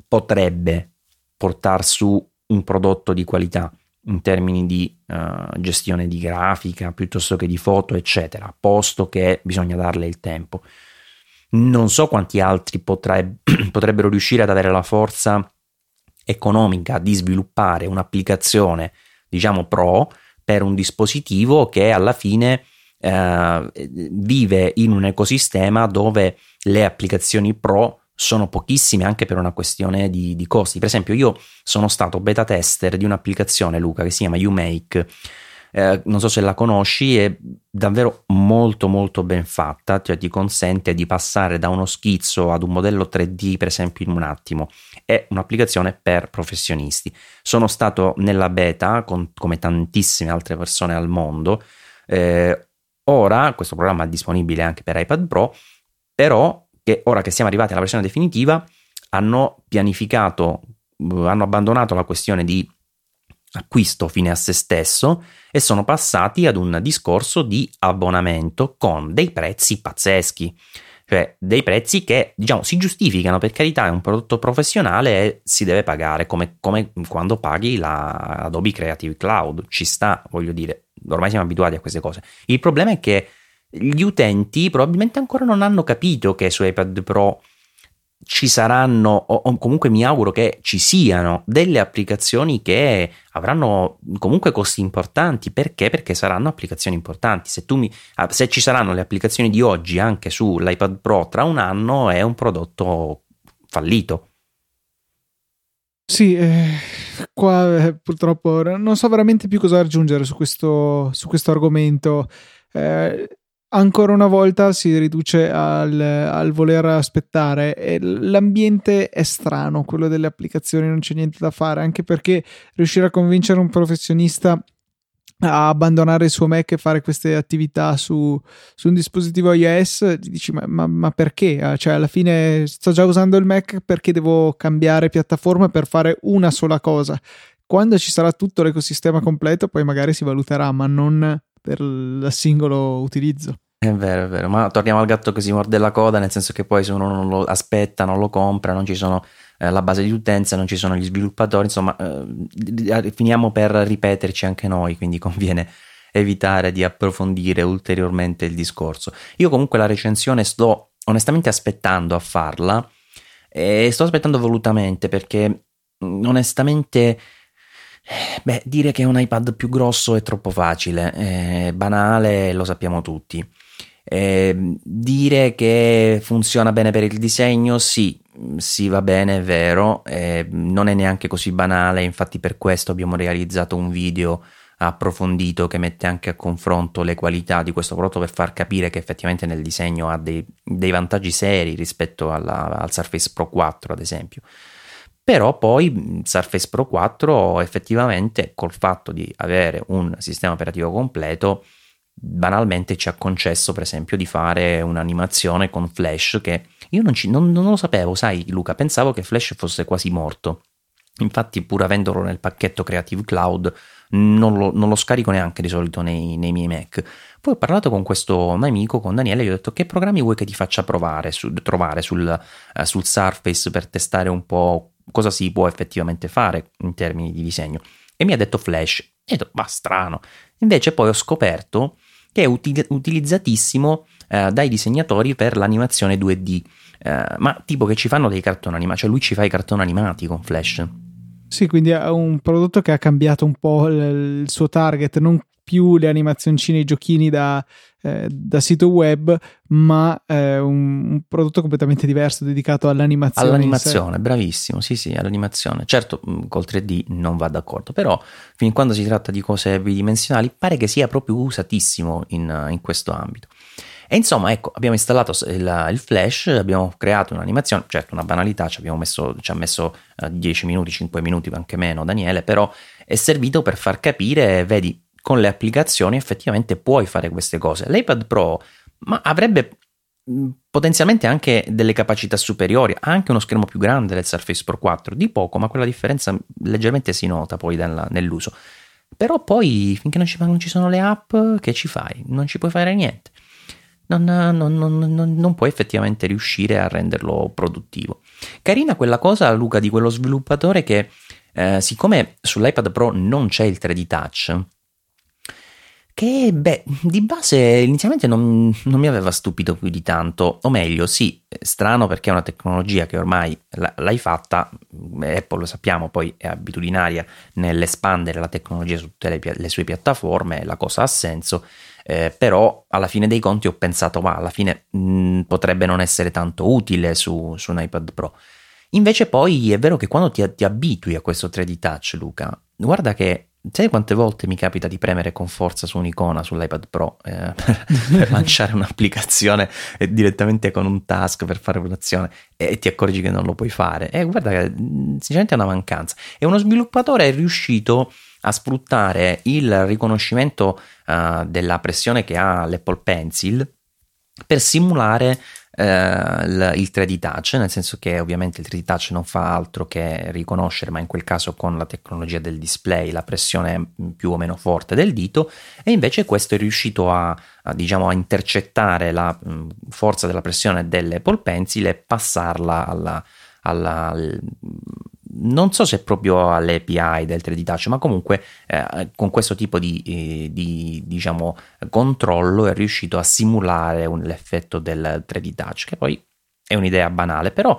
potrebbe portare su un prodotto di qualità in termini di uh, gestione di grafica piuttosto che di foto, eccetera, posto che bisogna darle il tempo. Non so quanti altri potreb- potrebbero riuscire ad avere la forza economica di sviluppare un'applicazione, diciamo pro, per un dispositivo che alla fine uh, vive in un ecosistema dove le applicazioni pro sono pochissime anche per una questione di, di, costi. Per esempio, io sono stato beta tester di un'applicazione, Luca, che si chiama YouMake. Eh, non so se la conosci, è davvero molto molto ben fatta, cioè ti consente di passare da uno schizzo ad un modello 3D per esempio in un attimo. È un'applicazione per professionisti. Sono stato nella beta con, come tantissime altre persone al mondo. Eh, ora questo programma è disponibile anche per iPad Pro però che ora che siamo arrivati alla versione definitiva hanno pianificato, hanno abbandonato la questione di acquisto fine a se stesso e sono passati ad un discorso di abbonamento con dei prezzi pazzeschi. Cioè dei prezzi che diciamo si giustificano per carità è un prodotto professionale e si deve pagare come, come quando paghi la Adobe Creative Cloud. Ci sta voglio dire ormai siamo abituati a queste cose. Il problema è che gli utenti probabilmente ancora non hanno capito che su iPad Pro ci saranno, o, comunque mi auguro che ci siano delle applicazioni che avranno comunque costi importanti. Perché? Perché saranno applicazioni importanti. Se, mi, ah, se ci saranno le applicazioni di oggi anche sull'iPad Pro tra un anno, è un prodotto fallito. Sì, eh, qua eh, purtroppo non so veramente più cosa aggiungere su questo, su questo argomento. Eh, ancora una volta si riduce al, al, voler aspettare l'ambiente è strano, quello delle applicazioni non c'è niente da fare, anche perché riuscire a convincere un professionista a abbandonare il suo Mac e fare queste attività su, su un dispositivo iOS, ti dici ma, ma, ma, perché? Cioè alla fine sto già usando il Mac perché devo cambiare piattaforma per fare una sola cosa. Quando ci sarà tutto l'ecosistema completo poi magari si valuterà, ma non per il singolo utilizzo. È vero, è vero, ma torniamo al gatto che si morde la coda, nel senso che poi se uno non lo aspetta, non lo compra, non ci sono eh, la base di utenza, non ci sono gli sviluppatori, insomma, eh, finiamo per ripeterci anche noi, quindi conviene evitare di approfondire ulteriormente il discorso. Io comunque la recensione sto onestamente aspettando a farla e sto aspettando volutamente perché mm, onestamente beh, dire che un iPad più grosso è troppo facile, è banale, lo sappiamo tutti. Eh, dire che funziona bene per il disegno, sì, sì, va bene, è vero, eh, non è neanche così banale, infatti per questo abbiamo realizzato un video approfondito che mette anche a confronto le qualità di questo prodotto per far capire che effettivamente nel disegno ha dei, dei vantaggi seri rispetto alla, al Surface Pro 4 ad esempio. Però poi Surface Pro 4 effettivamente col fatto di avere un sistema operativo completo banalmente ci ha concesso per esempio di fare un'animazione con Flash che io non, ci, non, non lo sapevo, sai Luca, pensavo che Flash fosse quasi morto. Infatti pur avendolo nel pacchetto Creative Cloud non lo, non lo scarico neanche di solito nei, nei, miei Mac. Poi ho parlato con questo mio amico, con Daniele, e gli ho detto che programmi vuoi che ti faccia provare su, trovare sul, uh, sul Surface per testare un po' cosa si può effettivamente fare in termini di disegno. E mi ha detto Flash. E ho detto, ma strano. Invece poi ho scoperto che è util- utilizzatissimo eh, dai disegnatori per l'animazione 2D, eh, ma tipo che ci fanno dei cartoni animati, cioè lui ci fa i cartoni animati con Flash. Sì, quindi è un prodotto che ha cambiato un po' il, il suo target, non più le animazioncine, i giochini da, eh, da sito web, ma eh, un, un, prodotto completamente diverso dedicato all'animazione. All'animazione, bravissimo, sì sì, all'animazione. Certo, mm, col 3D non va d'accordo, però fin quando si tratta di cose bidimensionali pare che sia proprio usatissimo in, in questo ambito. E insomma, ecco, abbiamo installato il, il, Flash, abbiamo creato un'animazione, certo una banalità, ci, messo, ci ha messo uh, 10 minuti, 5 minuti, anche meno Daniele, però è servito per far capire, vedi, con le applicazioni effettivamente puoi fare queste cose. L'iPad Pro ma avrebbe potenzialmente anche delle capacità superiori, anche uno schermo più grande del Surface Pro 4, di poco, ma quella differenza leggermente si nota poi nella, nell'uso. Però poi finché non ci, non ci, sono le app, che ci fai? Non ci puoi fare niente. Non, non, non, non, puoi effettivamente riuscire a renderlo produttivo. Carina quella cosa, Luca, di quello sviluppatore che, eh, siccome sull'iPad Pro non c'è il 3D Touch, che beh, di base inizialmente non, non, mi aveva stupito più di tanto, o meglio, sì, strano perché è una tecnologia che ormai l'hai fatta, Apple lo sappiamo, poi è abitudinaria nell'espandere la tecnologia su tutte le, le sue piattaforme, la cosa ha senso, eh, però alla fine dei conti ho pensato, ma alla fine mh, potrebbe non essere tanto utile su, su un iPad Pro. Invece poi è vero che quando ti, ti abitui a questo 3D Touch, Luca, guarda che Sai quante volte mi capita di premere con forza su un'icona sull'iPad Pro eh, per, per, lanciare un'applicazione eh, direttamente con un task per fare un'azione e ti accorgi che non lo puoi fare? E guarda che mm, sinceramente è una mancanza. E uno sviluppatore è riuscito a sfruttare il riconoscimento uh, della pressione che ha l'Apple Pencil per simulare eh, il, il 3D Touch, nel senso che ovviamente il 3D Touch non fa altro che riconoscere, ma in quel caso con la tecnologia del display, la pressione più o meno forte del dito, e invece questo è riuscito a, a, diciamo, a intercettare la mh, forza della pressione dell'Apple Pencil e passarla alla, alla, al, non so se proprio all'API del 3D Touch, ma comunque eh, con questo tipo di, eh, di diciamo, controllo è riuscito a simulare un, l'effetto del 3D Touch, che poi è un'idea banale, però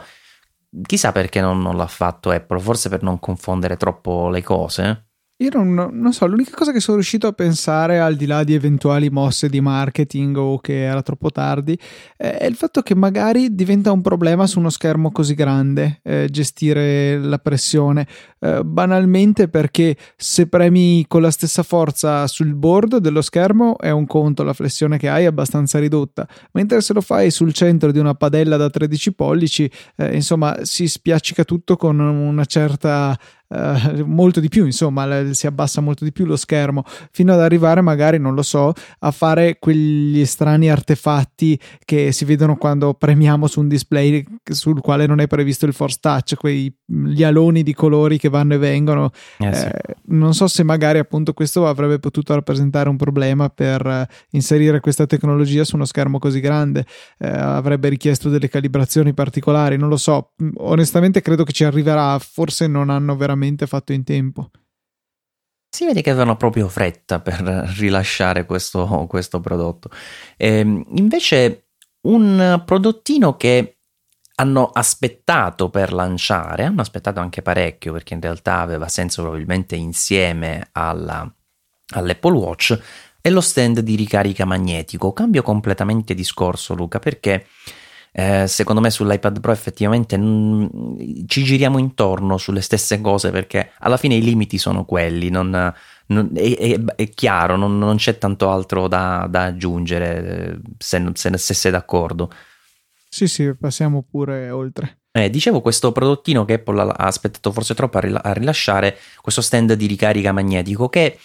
chissà perché non, non l'ha fatto Apple, forse per non confondere troppo le cose. Io non, non, so, l'unica cosa che sono riuscito a pensare, al di là di eventuali mosse di marketing o che era troppo tardi, è il fatto che magari diventa un problema su uno schermo così grande eh, gestire la pressione. Eh, banalmente perché se premi con la stessa forza sul bordo dello schermo è un conto, la flessione che hai è abbastanza ridotta, mentre se lo fai sul centro di una padella da 13 pollici, eh, insomma, si spiaccica tutto con una certa Uh, molto di più, insomma, si abbassa molto di più lo schermo, fino ad arrivare magari, non lo so, a fare quegli strani artefatti che si vedono quando premiamo su un display sul quale non è previsto il force touch, quei gli aloni di colori che vanno e vengono. Eh, sì. eh, non so se magari appunto questo avrebbe potuto rappresentare un problema per uh, inserire questa tecnologia su uno schermo così grande, eh, avrebbe richiesto delle calibrazioni particolari, non lo so, onestamente credo che ci arriverà, forse non hanno veramente veramente fatto in tempo. Si vede che avevano proprio fretta per rilasciare questo, questo prodotto. E, ehm, invece un prodottino che hanno aspettato per lanciare, hanno aspettato anche parecchio perché in realtà aveva senso probabilmente insieme alla, all'Apple Watch, è lo stand di ricarica magnetico. Cambio completamente discorso Luca perché eh, secondo me sull'iPad Pro effettivamente mh, ci giriamo intorno sulle stesse cose perché alla fine i limiti sono quelli, non, non, è, è, è, chiaro, non, non, c'è tanto altro da, da aggiungere se, se, se, sei d'accordo. Sì, sì, passiamo pure oltre. Eh, dicevo questo prodottino che Apple ha aspettato forse troppo a rilasciare, questo stand di ricarica magnetico che,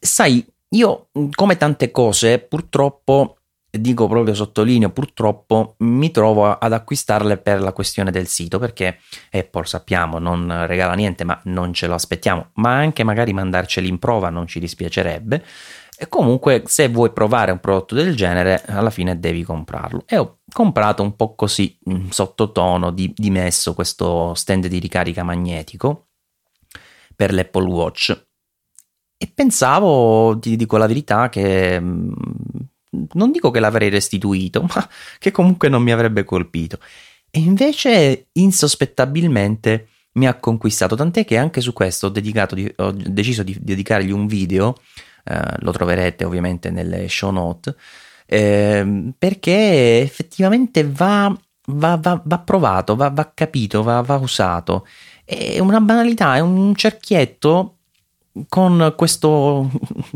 sai, io come tante cose purtroppo dico proprio sottolineo, purtroppo mi trovo ad acquistarle per la questione del sito, perché Apple sappiamo non regala niente, ma non ce lo aspettiamo, ma anche magari mandarceli in prova non ci dispiacerebbe. E comunque, se vuoi provare un prodotto del genere, alla fine devi comprarlo. E ho comprato un po' così, sottotono, di, dimesso questo stand di ricarica magnetico per l'Apple Watch. E pensavo, ti dico la verità, che non dico che l'avrei restituito, ma che comunque non mi avrebbe colpito. E invece, insospettabilmente, mi ha conquistato, tant'è che anche su questo ho, di, ho deciso di dedicargli un video, eh, lo troverete ovviamente nelle show note, eh, perché effettivamente va, va, va, va provato, va, capito, va usato. È una banalità, è un cerchietto con questo,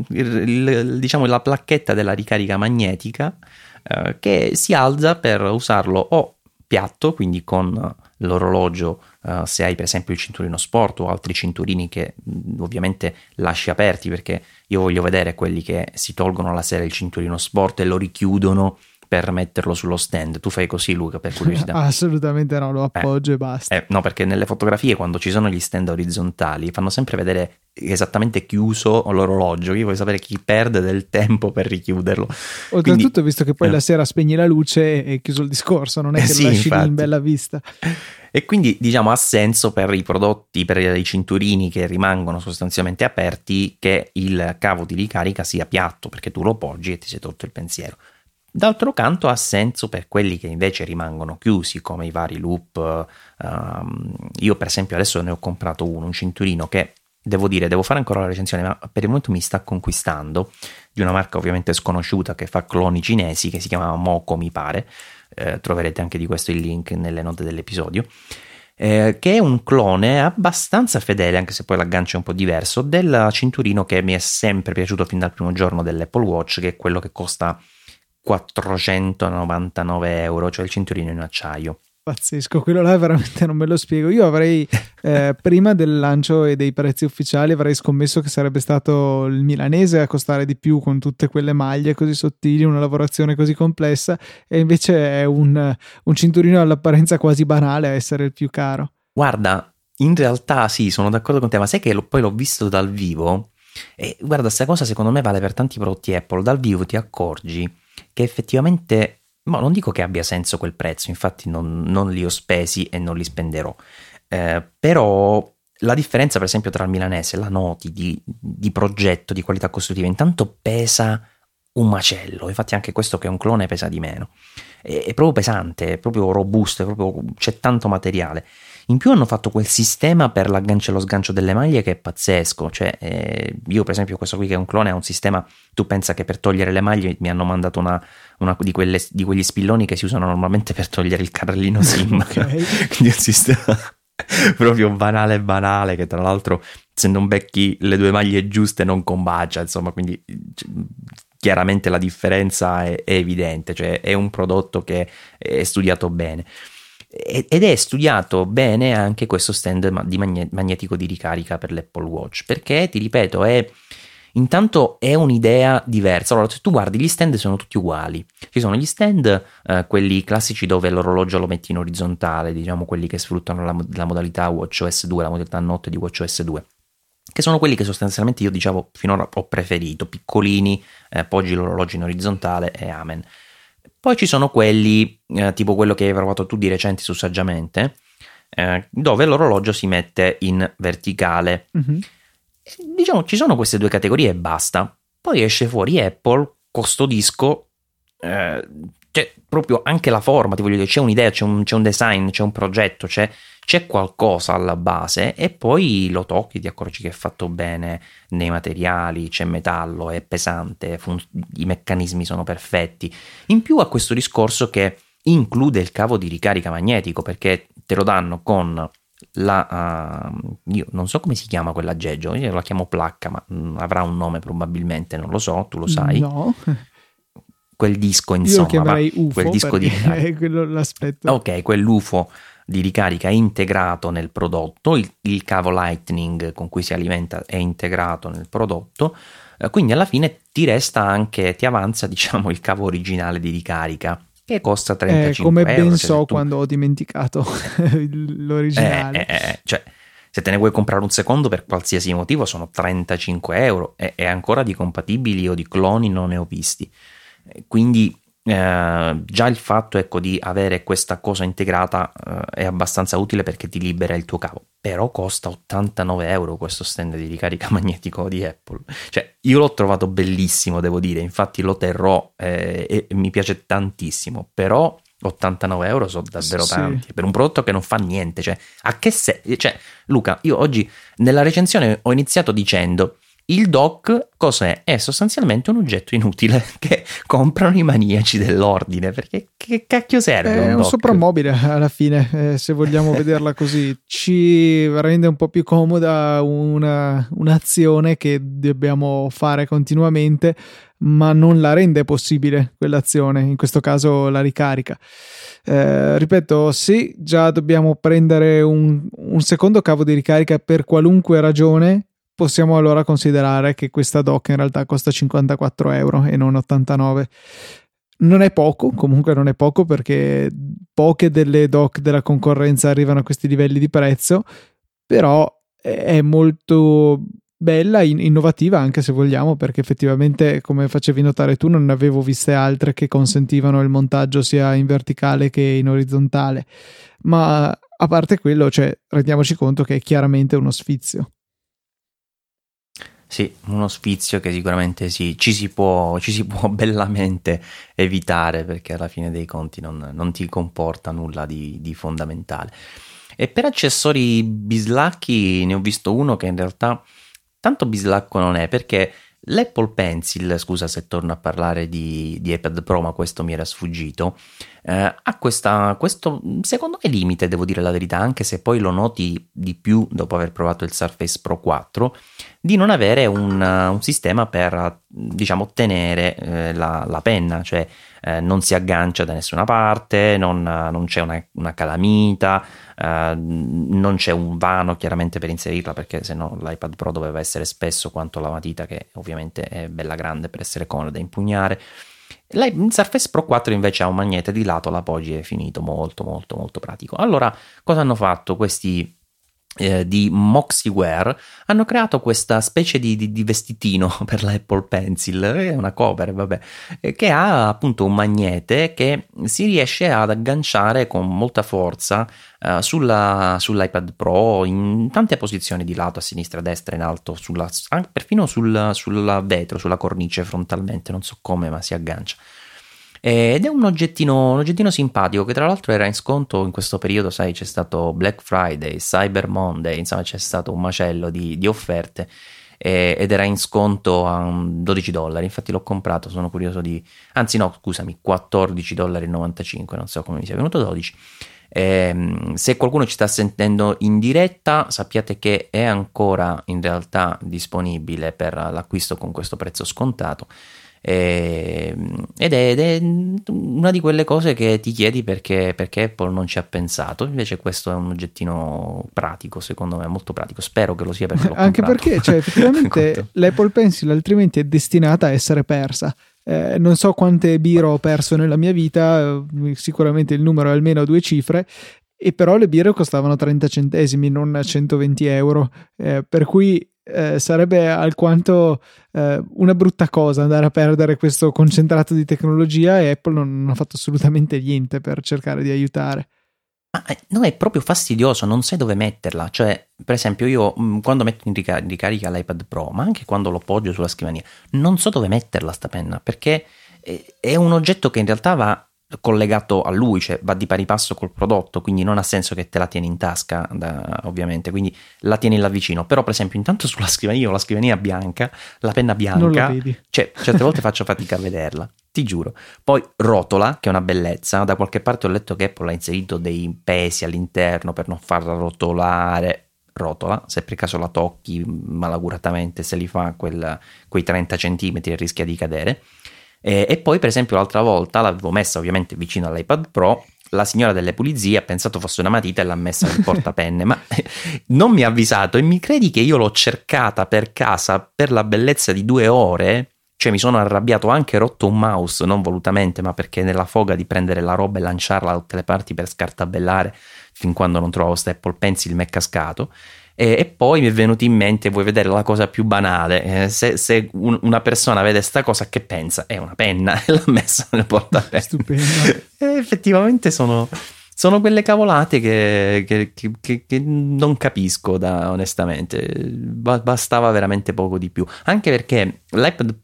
il, diciamo, la placchetta della ricarica magnetica eh, che si alza per usarlo o piatto, quindi con l'orologio, eh, se hai per esempio il cinturino sport o altri cinturini che ovviamente lasci aperti perché io voglio vedere quelli che si tolgono la sera il cinturino sport e lo richiudono per metterlo sullo stand. Tu fai così, Luca, per curiosità? Assolutamente no, lo appoggio eh, e basta. Eh, no, perché nelle fotografie, quando ci sono gli stand orizzontali, fanno sempre vedere esattamente chiuso l'orologio. Io voglio sapere chi perde del tempo per richiuderlo. Oltretutto, visto che poi eh. la sera spegni la luce e chiuso il discorso, non è eh che sì, lasci infatti. in bella vista. E quindi diciamo ha senso per i prodotti, per i cinturini che rimangono sostanzialmente aperti, che il cavo di ricarica sia piatto, perché tu lo poggi e ti sei tolto il pensiero. D'altro canto ha senso per quelli che invece rimangono chiusi, come i vari loop. Um, io per esempio adesso ne ho comprato uno, un cinturino che devo dire, devo fare ancora la recensione, ma per il momento mi sta conquistando, di una marca ovviamente sconosciuta che fa cloni cinesi, che si chiama Moco mi pare, eh, troverete anche di questo il link nelle note dell'episodio. Eh, che è un clone abbastanza fedele, anche se poi l'aggancio è un po' diverso, del cinturino che mi è sempre piaciuto fin dal primo giorno dell'Apple Watch, che è quello che costa 499 euro, cioè il cinturino in acciaio. Pazzesco, quello là veramente non me lo spiego. Io avrei, eh, prima del lancio e dei prezzi ufficiali, avrei scommesso che sarebbe stato il milanese a costare di più con tutte quelle maglie così sottili, una lavorazione così complessa, e invece è un, un cinturino all'apparenza quasi banale a essere il più caro. Guarda, in realtà sì, sono d'accordo con te, ma sai che lo, poi l'ho visto dal vivo? E guarda, questa cosa secondo me vale per tanti prodotti Apple. Dal vivo ti accorgi che effettivamente ma non dico che abbia senso quel prezzo, infatti non, non li ho spesi e non li spenderò. Eh, però la differenza, per esempio, tra il milanese e la noti di, di progetto, di qualità costruttiva, intanto pesa un macello. Infatti, anche questo che è un clone pesa di meno. È, è proprio pesante, è proprio robusto, è proprio, c'è tanto materiale. In più hanno fatto quel sistema per l'aggancio e lo sgancio delle maglie che è pazzesco, cioè eh, io per esempio questo qui che è un clone ha un sistema, tu pensa che per togliere le maglie mi hanno mandato una, una di, quelle, di, quegli spilloni che si usano normalmente per togliere il carrellino SIM, quindi un sistema proprio banale banale che tra l'altro se non becchi le due maglie giuste non combacia, insomma, quindi chiaramente la differenza è, è evidente, cioè è un prodotto che è studiato bene ed è studiato bene anche questo stand di magnetico di ricarica per l'Apple Watch perché ti ripeto è intanto è un'idea diversa. Allora se tu guardi gli stand sono tutti uguali. Ci sono gli stand eh, quelli classici dove l'orologio lo metti in orizzontale diciamo quelli che sfruttano la, la modalità WatchOS 2 la modalità notte di WatchOS 2 che sono quelli che sostanzialmente io diciamo finora ho preferito. Piccolini eh, poggi l'orologio in orizzontale e amen poi ci sono quelli, eh, tipo quello che hai provato tu di recente su Saggiamente, eh, dove l'orologio si mette in verticale. Mm-hmm. Diciamo, ci sono queste due categorie e basta. Poi esce fuori Apple, costo disco, eh, c'è proprio anche la forma, ti voglio dire, c'è un'idea, c'è un, c'è un design, c'è un progetto, c'è c'è qualcosa alla base e poi lo tocchi, ti accorgi che è fatto bene nei materiali, c'è metallo, è pesante, fun- i meccanismi sono perfetti. In più ha questo discorso che include il cavo di ricarica magnetico perché te lo danno con la uh, io non so come si chiama quell'aggeggio, io la chiamo placca, ma mh, avrà un nome probabilmente, non lo so, tu lo sai. No. Quel disco, insomma, io lo chiamerei UFO quel disco di è quello l'aspetto. Ok, quell'UFO di ricarica è integrato nel prodotto, il, il, cavo Lightning con cui si alimenta è integrato nel prodotto, eh, quindi alla fine ti resta anche, ti avanza diciamo il cavo originale di ricarica che costa 35 eh, come euro. Come ben cioè so tu... quando ho dimenticato l'originale. Eh, eh, eh, cioè, se te ne vuoi comprare un secondo per qualsiasi motivo sono 35 euro e, e ancora di compatibili o di cloni non ne ho visti. Quindi eh, già il fatto ecco, di avere questa cosa integrata eh, è abbastanza utile perché ti libera il tuo cavo. Però costa 89 euro questo stand di ricarica magnetico di Apple. Cioè io l'ho trovato bellissimo devo dire. Infatti lo terrò eh, e mi piace tantissimo. Però 89 euro sono davvero sì. tanti. Per un prodotto che non fa niente cioè a che se cioè Luca io oggi nella recensione ho iniziato dicendo il dock cos'è? È sostanzialmente un oggetto inutile che comprano i maniaci dell'ordine perché che cacchio serve? È un, un soprammobile alla fine, eh, se vogliamo vederla così. Ci rende un po' più comoda una, un'azione che dobbiamo fare continuamente, ma non la rende possibile quell'azione, in questo caso la ricarica. Eh, ripeto, sì, già dobbiamo prendere un, un secondo cavo di ricarica per qualunque ragione possiamo allora considerare che questa dock in realtà costa 54 euro e non 89. Non è poco, comunque non è poco perché poche delle dock della concorrenza arrivano a questi livelli di prezzo, però è molto bella, innovativa anche se vogliamo, perché effettivamente, come facevi notare tu, non ne avevo viste altre che consentivano il montaggio sia in verticale che in orizzontale. Ma a parte quello, cioè, rendiamoci conto che è chiaramente uno sfizio. Sì, uno sfizio che sicuramente sì, ci, si può, ci si può bellamente evitare perché alla fine dei conti non, non ti comporta nulla di, di, fondamentale. E per accessori bislacchi ne ho visto uno che in realtà tanto bislacco non è perché L'Apple Pencil, scusa se torno a parlare di, di iPad Pro, ma questo mi era sfuggito, eh, ha questa, questo, secondo me, limite, devo dire la verità, anche se poi lo noti di più dopo aver provato il Surface Pro 4, di non avere un, un sistema per, diciamo, tenere eh, la, la, penna, cioè eh, non si aggancia da nessuna parte, non, non c'è una, una calamita, eh, non c'è un vano chiaramente per inserirla perché se no l'iPad Pro doveva essere spesso quanto la matita che ovviamente è bella grande per essere comoda da impugnare. Il Surface Pro 4 invece ha un magnete di lato, l'appoggio è finito, molto molto molto pratico. Allora, cosa hanno fatto questi eh, di Moxyware hanno creato questa specie di, di, di, vestitino per l'Apple Pencil, è una cover, vabbè, eh, che ha appunto un magnete che si riesce ad agganciare con molta forza uh, sulla, sull'iPad Pro in tante posizioni di lato, a sinistra, a destra, in alto, sulla, perfino sul, sul vetro, sulla cornice frontalmente, non so come, ma si aggancia. Ed è un oggettino, un oggettino, simpatico che tra l'altro era in sconto in questo periodo, sai, c'è stato Black Friday, Cyber Monday, insomma c'è stato un macello di, di offerte ed era in sconto a 12 dollari, infatti l'ho comprato, sono curioso di... anzi no, scusami, 14,95 dollari, non so come mi sia venuto 12. Eh, se qualcuno ci sta sentendo in diretta, sappiate che è ancora in realtà disponibile per l'acquisto con questo prezzo scontato. E, ehm, ed, è, ed, è, una di quelle cose che ti chiedi perché, perché, Apple non ci ha pensato. Invece, questo è un oggettino pratico, secondo me, molto pratico. Spero che lo sia perché Anche perché, cioè, effettivamente, l'Apple Pencil altrimenti è destinata a essere persa. Eh, non so quante biro ho perso nella mia vita, eh, sicuramente il numero è almeno due cifre, e però le birre costavano 30 centesimi, non 120 euro, eh, per cui eh, sarebbe alquanto eh, una brutta cosa andare a perdere questo concentrato di tecnologia e Apple non, non ha fatto assolutamente niente per cercare di aiutare. Ma eh, no, è proprio fastidioso, non sai dove metterla. Cioè, per esempio, io mm, quando metto in ricar- ricarica l'iPad Pro, ma anche quando lo poggio sulla scrivania, non so dove metterla sta penna, perché è un oggetto che in realtà va collegato a lui, cioè va di pari passo col prodotto, quindi non ha senso che te la tieni in tasca, da, ovviamente, quindi la tieni là vicino. Però, per esempio, intanto sulla scrivania ho la scrivania bianca, la penna bianca, cioè certe volte faccio fatica a vederla, ti giuro. Poi rotola, che è una bellezza, da qualche parte ho letto che Apple ha inserito dei pesi all'interno per non farla rotolare. Rotola, se per caso la tocchi malaguratamente, se li fa quel, quei 30 cm rischia di cadere e, e poi, per esempio, l'altra volta l'avevo messa ovviamente vicino all'iPad Pro la signora delle pulizie ha pensato fosse una matita e l'ha messa nel portapenne, ma non mi ha avvisato e mi credi che io l'ho cercata per casa per la bellezza di due ore? Cioè mi sono arrabbiato, anche rotto un mouse, non volutamente, ma perché nella foga di prendere la roba e lanciarla da tutte le parti per scartabellare fin quando non trovavo sta Apple Pencil mi è cascato. E, e, poi mi è venuto in mente, vuoi vedere la cosa più banale, eh, se, se un, una persona vede sta cosa che pensa? È una penna e l'ha messa nel portapenna. Stupendo. E effettivamente sono, sono quelle cavolate che, che, che, che non capisco da, onestamente, bastava veramente poco di più, anche perché l'iPad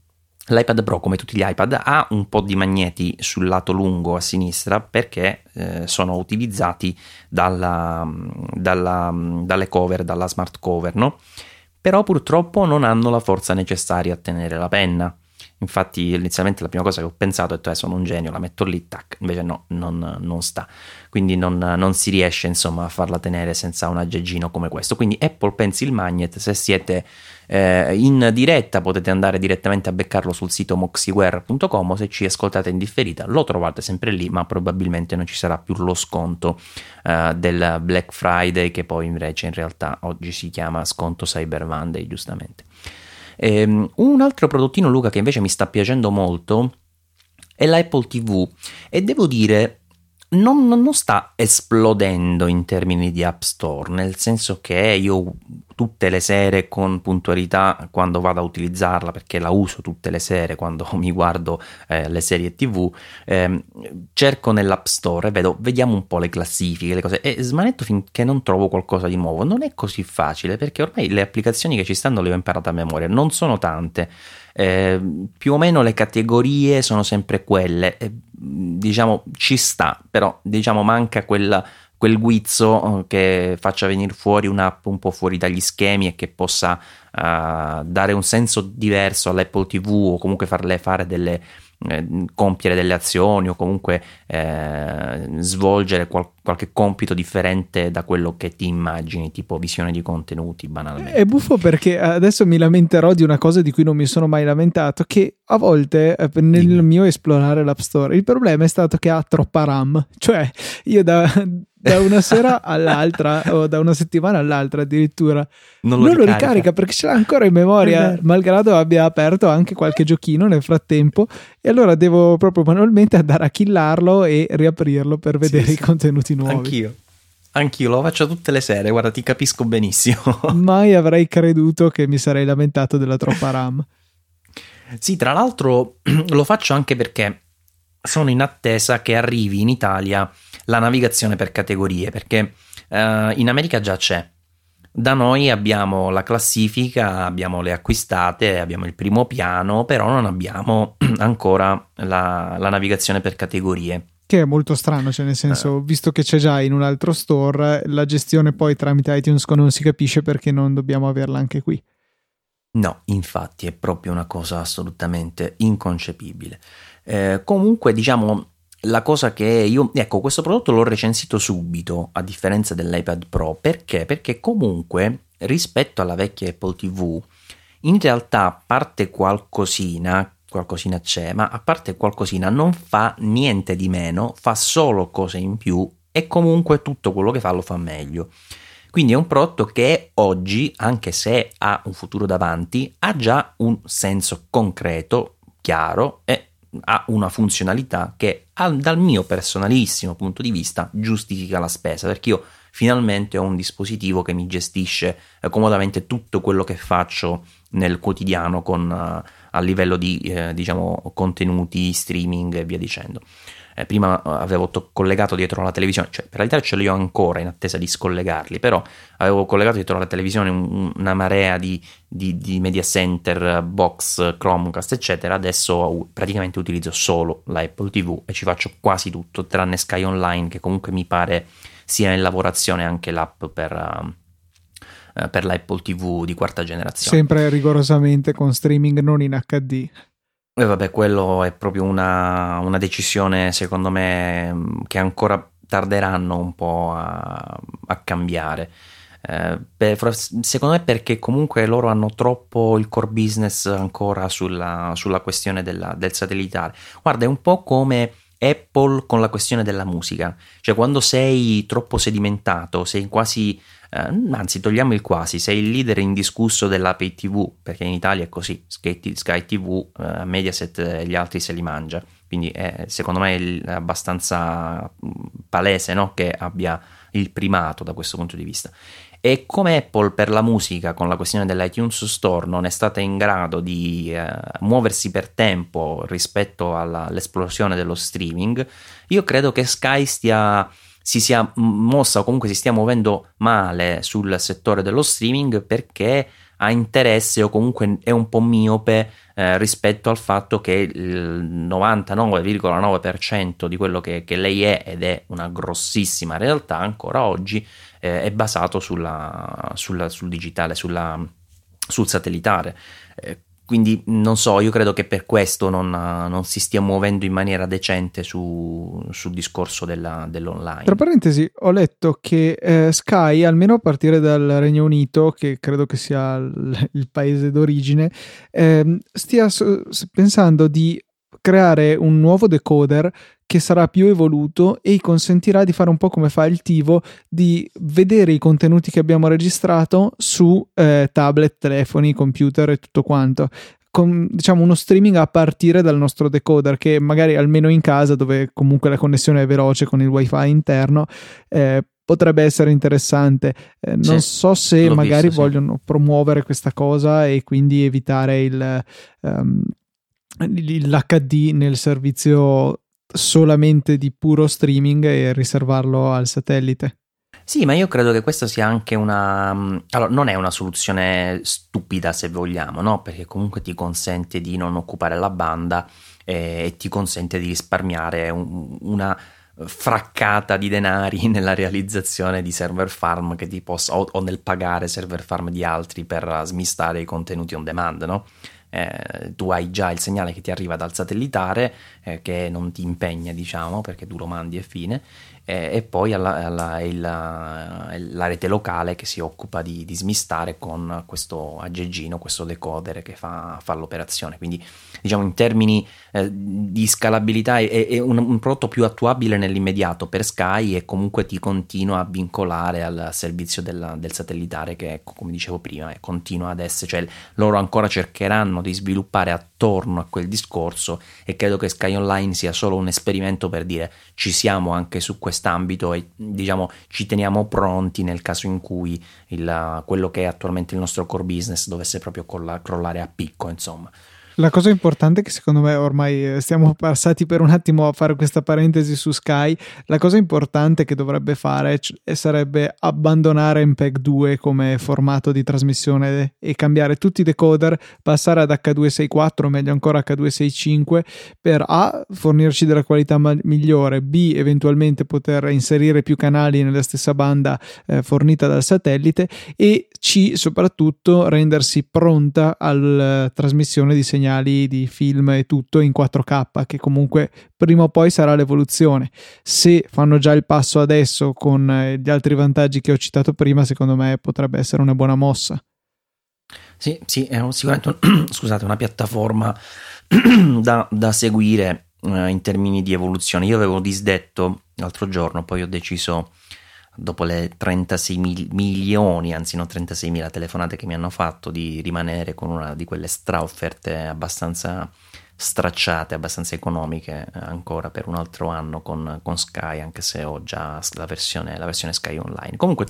L'iPad Pro, come tutti gli iPad, ha un po' di magneti sul lato lungo a sinistra perché eh, sono utilizzati dalla, dalla, dalle cover, dalla smart cover, no? Però purtroppo non hanno la forza necessaria a tenere la penna. Infatti, inizialmente la prima cosa che ho pensato è: eh, sono un genio, la metto lì, tac. Invece, no, non, non sta. Quindi, non, non, si riesce insomma a farla tenere senza un aggeggino come questo. Quindi, Apple Pencil Magnet, se siete eh, in diretta, potete andare direttamente a beccarlo sul sito moxiware.com. Se ci ascoltate in differita, lo trovate sempre lì, ma probabilmente non ci sarà più lo sconto eh, del Black Friday, che poi invece in realtà oggi si chiama sconto Cyber Monday, giustamente. Ehm, un altro prodottino, Luca, che invece mi sta piacendo molto è l'Apple TV e devo dire non, non, sta esplodendo in termini di App Store, nel senso che io tutte le sere con puntualità quando vado a utilizzarla, perché la uso tutte le sere quando mi guardo eh, le serie TV, eh, cerco nell'App Store e vedo, vediamo un po' le classifiche, le cose, e smanetto finché non trovo qualcosa di nuovo. Non è così facile perché ormai le applicazioni che ci stanno le ho imparate a memoria, non sono tante. Eh, più o meno le categorie sono sempre quelle, eh, diciamo ci sta, però diciamo manca quella quel guizzo eh, che faccia venire fuori un'app un po' fuori dagli schemi e che possa uh, dare un senso diverso all'Apple TV o comunque farle fare delle eh, compiere delle azioni o comunque eh, svolgere qual- qualche compito differente da quello che ti immagini, tipo visione di contenuti banalmente. È buffo perché adesso mi lamenterò di una cosa di cui non mi sono mai lamentato, che a volte eh, nel mio esplorare l'App Store il problema è stato che ha troppa RAM, cioè io da da una sera all'altra o da una settimana all'altra addirittura non lo, non ricarica. lo ricarica. perché ce l'ha ancora in memoria malgrado abbia aperto anche qualche giochino nel frattempo e allora devo proprio manualmente andare a killarlo e riaprirlo per vedere sì, i contenuti nuovi anch'io Anch'io lo faccio tutte le sere, guarda, ti capisco benissimo. Mai avrei creduto che mi sarei lamentato della troppa RAM. Sì, tra l'altro lo faccio anche perché sono in attesa che arrivi in Italia la navigazione per categorie, perché uh, in America già c'è. Da noi abbiamo la classifica, abbiamo le acquistate, abbiamo il primo piano, però non abbiamo ancora la, la navigazione per categorie. Che è molto strano, cioè nel senso, eh. visto che c'è già in un altro store, la gestione poi tramite iTunes non si capisce perché non dobbiamo averla anche qui. No, infatti è proprio una cosa assolutamente inconcepibile. Eh, comunque, diciamo, la cosa che io, ecco, questo prodotto l'ho recensito subito, a differenza dell'iPad Pro, perché? Perché comunque rispetto alla vecchia Apple TV, in realtà a parte qualcosina, qualcosina c'è, ma a parte qualcosina non fa niente di meno, fa solo cose in più e comunque tutto quello che fa lo fa meglio. Quindi è un prodotto che oggi, anche se ha un futuro davanti, ha già un senso concreto, chiaro e ha una funzionalità che dal mio personalissimo punto di vista giustifica la spesa perché io finalmente ho un dispositivo che mi gestisce eh, comodamente tutto quello che faccio nel quotidiano con, uh, a livello di eh, diciamo contenuti streaming e via dicendo eh, prima eh, avevo to- collegato dietro alla televisione, cioè per realtà ce li ho ancora in attesa di scollegarli, però avevo collegato dietro alla televisione un, una marea di, di, di, media center, box, Chromecast, eccetera. Adesso praticamente utilizzo solo la Apple TV e ci faccio quasi tutto, tranne Sky Online, che comunque mi pare sia in lavorazione anche l'app per. Uh, per l'Apple TV di quarta generazione. Sempre rigorosamente con streaming non in HD. E vabbè, quello è proprio una, una, decisione, secondo me, che ancora tarderanno un po' a, a cambiare. Eh, per, secondo me perché comunque loro hanno troppo il core business ancora sulla, sulla questione della, del satellitare. Guarda, è un po' come Apple con la questione della musica. Cioè, quando sei troppo sedimentato, sei quasi eh, anzi, togliamo il quasi, sei il leader indiscusso della pay TV, perché in Italia è così, Sky, TV, eh, Mediaset gli altri se li mangia, quindi è, secondo me è abbastanza palese no? che abbia il primato da questo punto di vista. E come Apple per la musica con la questione dell'iTunes Store non è stata in grado di eh, muoversi per tempo rispetto alla, all'esplosione dello streaming, io credo che Sky stia si sia mossa o comunque si stia muovendo male sul settore dello streaming perché ha interesse o comunque è un po' miope eh, rispetto al fatto che il 99,9% di quello che, che, lei è ed è una grossissima realtà ancora oggi eh, è basato sulla, sulla, sul digitale, sulla, sul satellitare. Quindi non so, io credo che per questo non, non si stia muovendo in maniera decente su, sul discorso della, dell'online. Tra parentesi, ho letto che eh, Sky, almeno a partire dal Regno Unito, che credo che sia il, il paese d'origine, eh, stia so, pensando di creare un nuovo decoder che sarà più evoluto e consentirà di fare un po' come fa il Tivo, di vedere i contenuti che abbiamo registrato su eh, tablet, telefoni, computer e tutto quanto. Con, diciamo uno streaming a partire dal nostro decoder che magari almeno in casa dove comunque la connessione è veloce con il wifi interno eh, potrebbe essere interessante eh, non sì, so se magari visto, vogliono sì. promuovere questa cosa e quindi evitare il um, l'HD nel servizio solamente di puro streaming e riservarlo al satellite. Sì, ma io credo che questa sia anche una... Mm, allora, non è una soluzione stupida se vogliamo, no? Perché comunque ti consente di non occupare la banda e ti consente di risparmiare un, una fraccata di denari nella realizzazione di server farm che ti possa, o, o nel pagare server farm di altri per smistare i contenuti on demand, no? Eh, tu hai già il segnale che ti arriva dal satellitare eh, che non ti impegna diciamo perché tu lo mandi e fine eh, e poi alla, alla, il, la rete locale che si occupa di, di smistare con questo aggeggino, questo decoder che fa, fa l'operazione. Quindi diciamo in termini eh, di scalabilità è, è un, un, prodotto più attuabile nell'immediato per Sky e comunque ti continua a vincolare al servizio del, del satellitare che come dicevo prima continua ad essere, cioè loro ancora cercheranno di sviluppare attorno a quel discorso e credo che Sky Online sia solo un esperimento per dire ci siamo anche su questo quest'ambito e diciamo ci teniamo pronti nel caso in cui il, quello che è attualmente il nostro core business dovesse proprio crollare a picco, insomma. La cosa importante che secondo me ormai eh, stiamo passati per un attimo a fare questa parentesi su Sky, la cosa importante che dovrebbe fare sarebbe abbandonare MPEG 2 come formato di trasmissione e cambiare tutti i decoder, passare ad H264, meglio ancora H265 per A fornirci della qualità migliore, B eventualmente poter inserire più canali nella stessa banda eh, fornita dal satellite e C soprattutto rendersi pronta alla eh, trasmissione di segnali di film e tutto in 4K, che comunque prima o poi sarà l'evoluzione. Se fanno già il passo adesso con eh, gli altri vantaggi che ho citato prima, secondo me potrebbe essere una buona mossa. Sì, sì, è sicuramente scusate, una piattaforma da, da seguire eh, in termini di evoluzione. Io avevo disdetto l'altro giorno, poi ho deciso dopo le 36 mil- milioni, anzi non 36 mila telefonate che mi hanno fatto, di rimanere con una di quelle straofferte abbastanza stracciate, abbastanza economiche eh, ancora per un altro anno con, con Sky, anche se ho già la versione, la versione Sky Online. Comunque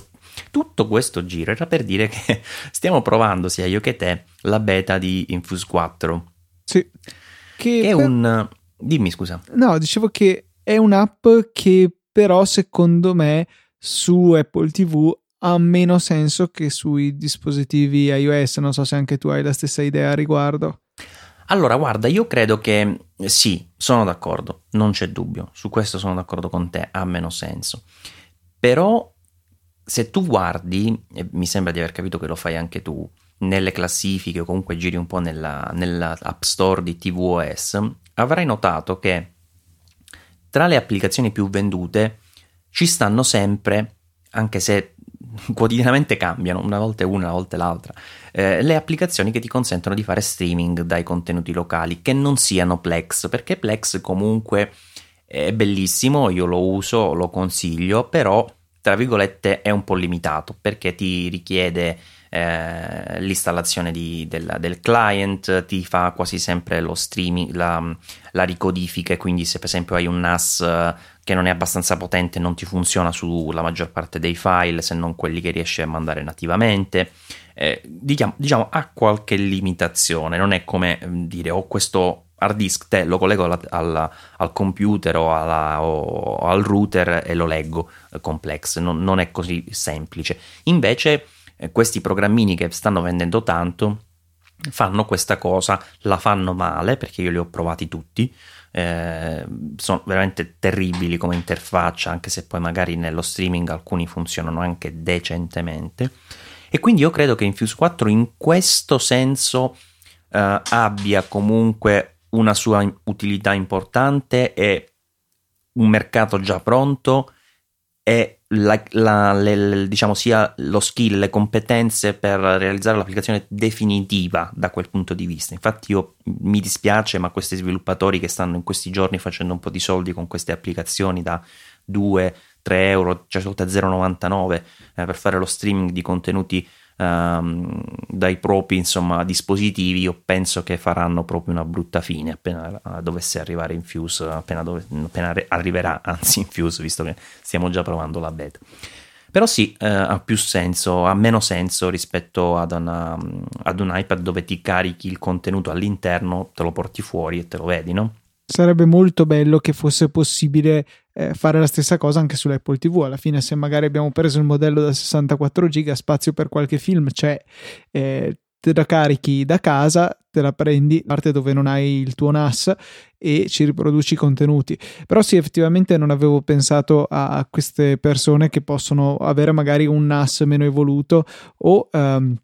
tutto questo giro era per dire che stiamo provando sia io che te la beta di Infuse 4. Sì. Che, che è per... un... Dimmi scusa. No, dicevo che è un'app che però secondo me su Apple TV ha meno senso che sui dispositivi iOS. Non so se anche tu hai la stessa idea a riguardo. Allora, guarda, io credo che sì, sono d'accordo, non c'è dubbio, su questo sono d'accordo con te, ha meno senso. Però se tu guardi, e mi sembra di aver capito che lo fai anche tu, nelle classifiche o comunque giri un po' nella, nella App Store di tvOS, avrai notato che tra le applicazioni più vendute ci stanno sempre, anche se quotidianamente cambiano, una volta una, una volta l'altra, eh, le applicazioni che ti consentono di fare streaming dai contenuti locali che non siano Plex, perché Plex comunque è bellissimo, io lo uso, lo consiglio, però tra virgolette è un po' limitato perché ti richiede eh, l'installazione di, del, del, client, ti fa quasi sempre lo streaming, la, la ricodifica quindi se per esempio hai un NAS che non è abbastanza potente non ti funziona sulla maggior parte dei file se non quelli che riesci a mandare nativamente. Eh, diciamo, diciamo, ha qualche limitazione, non è come mm, dire ho questo hard disk, te lo collego alla, alla, al computer o, alla, o, al router e lo leggo eh, complex, non, non, è così semplice. Invece eh, questi programmini che stanno vendendo tanto fanno questa cosa, la fanno male perché io li ho provati tutti eh, sono veramente terribili come interfaccia, anche se poi magari nello streaming alcuni funzionano anche decentemente. E quindi io credo che Infuse 4 in questo senso eh, abbia comunque una sua utilità importante e un mercato già pronto e la, la, le, diciamo sia lo skill, le competenze per realizzare l'applicazione definitiva da quel punto di vista. Infatti io mi dispiace, ma questi sviluppatori che stanno in questi giorni facendo un po' di soldi con queste applicazioni da 2, 3 euro, cioè sotto a 0,99 eh, per fare lo streaming di contenuti um, dai propri insomma, dispositivi, io penso che faranno proprio una brutta fine appena dovesse arrivare in Fuse, appena, dove, appena arriverà anzi in Fuse, visto che stiamo già provando la beta. Però sì, eh, ha più senso, ha meno senso rispetto ad, una, ad un iPad dove ti carichi il contenuto all'interno, te lo porti fuori e te lo vedi, no? Sarebbe molto bello che fosse possibile eh, fare la stessa cosa anche sull'Apple TV. Alla fine, se magari abbiamo preso il modello da 64 giga, spazio per qualche film c'è. Eh, te la carichi da casa, te la prendi, parte dove non hai il tuo NAS e ci riproduci i contenuti. Però sì, effettivamente non avevo pensato a queste persone che possono avere magari un NAS meno evoluto o um,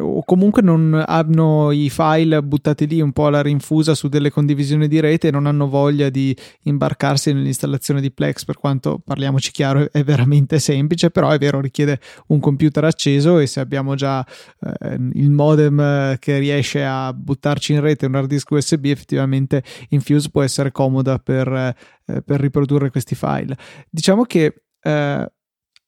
o comunque non hanno i file buttati lì un po' alla rinfusa su delle condivisioni di rete e non hanno voglia di imbarcarsi nell'installazione di Plex per quanto parliamoci chiaro è veramente semplice però è vero richiede un computer acceso e se abbiamo già eh, il modem che riesce a buttarci in rete un hard disk USB effettivamente Infuse può essere comoda per, eh, per riprodurre questi file. Diciamo che eh,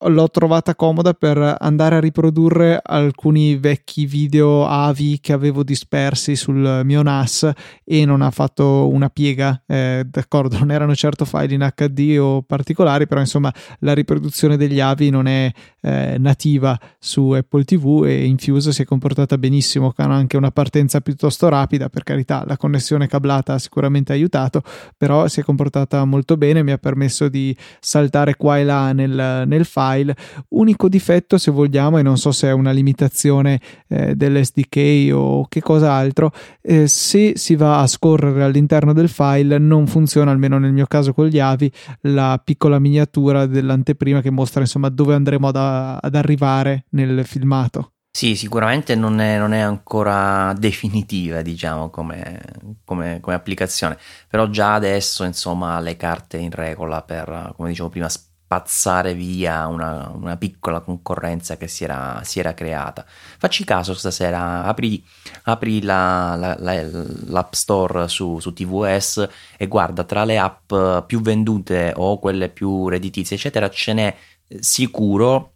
l'ho trovata comoda per andare a riprodurre alcuni vecchi video AVI che avevo dispersi sul mio NAS e non ha fatto una piega. Eh, d'accordo, non erano certo file in HD o particolari, però insomma la riproduzione degli AVI non è eh, nativa su Apple TV e Infuse si è comportata benissimo, con anche una partenza piuttosto rapida, per carità, la connessione cablata ha sicuramente aiutato, però si è comportata molto bene, mi ha permesso di saltare qua e là nel, nel file file. Unico difetto, se vogliamo, e non so se è una limitazione eh, dell'SDK o che cos'altro, eh, se si va a scorrere all'interno del file non funziona, almeno nel mio caso con gli avi, la piccola miniatura dell'anteprima che mostra insomma dove andremo ad, ad arrivare nel filmato. Sì, sicuramente non è, non è, ancora definitiva, diciamo, come, come, come, applicazione, però già adesso, insomma, le carte in regola per, come dicevo prima, spazzare via una, una piccola concorrenza che si era, si era, creata. Facci caso stasera, apri, apri la, la, la, l'App Store su, su, TVS e guarda tra le app più vendute o quelle più redditizie, eccetera, ce n'è sicuro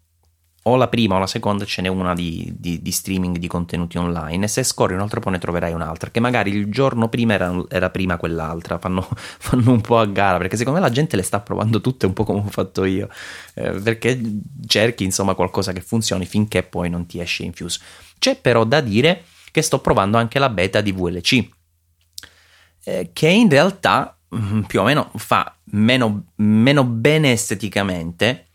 o la prima o la seconda ce n'è una di, di, di, streaming di contenuti online e se scorri un altro po' ne troverai un'altra che magari il giorno prima era, era prima quell'altra fanno, fanno, un po' a gara perché secondo me la gente le sta provando tutte un po' come ho fatto io eh, perché cerchi insomma qualcosa che funzioni finché poi non ti esce Infuse. C'è però da dire che sto provando anche la beta di VLC eh, che in realtà mm, più o meno fa meno, meno bene esteticamente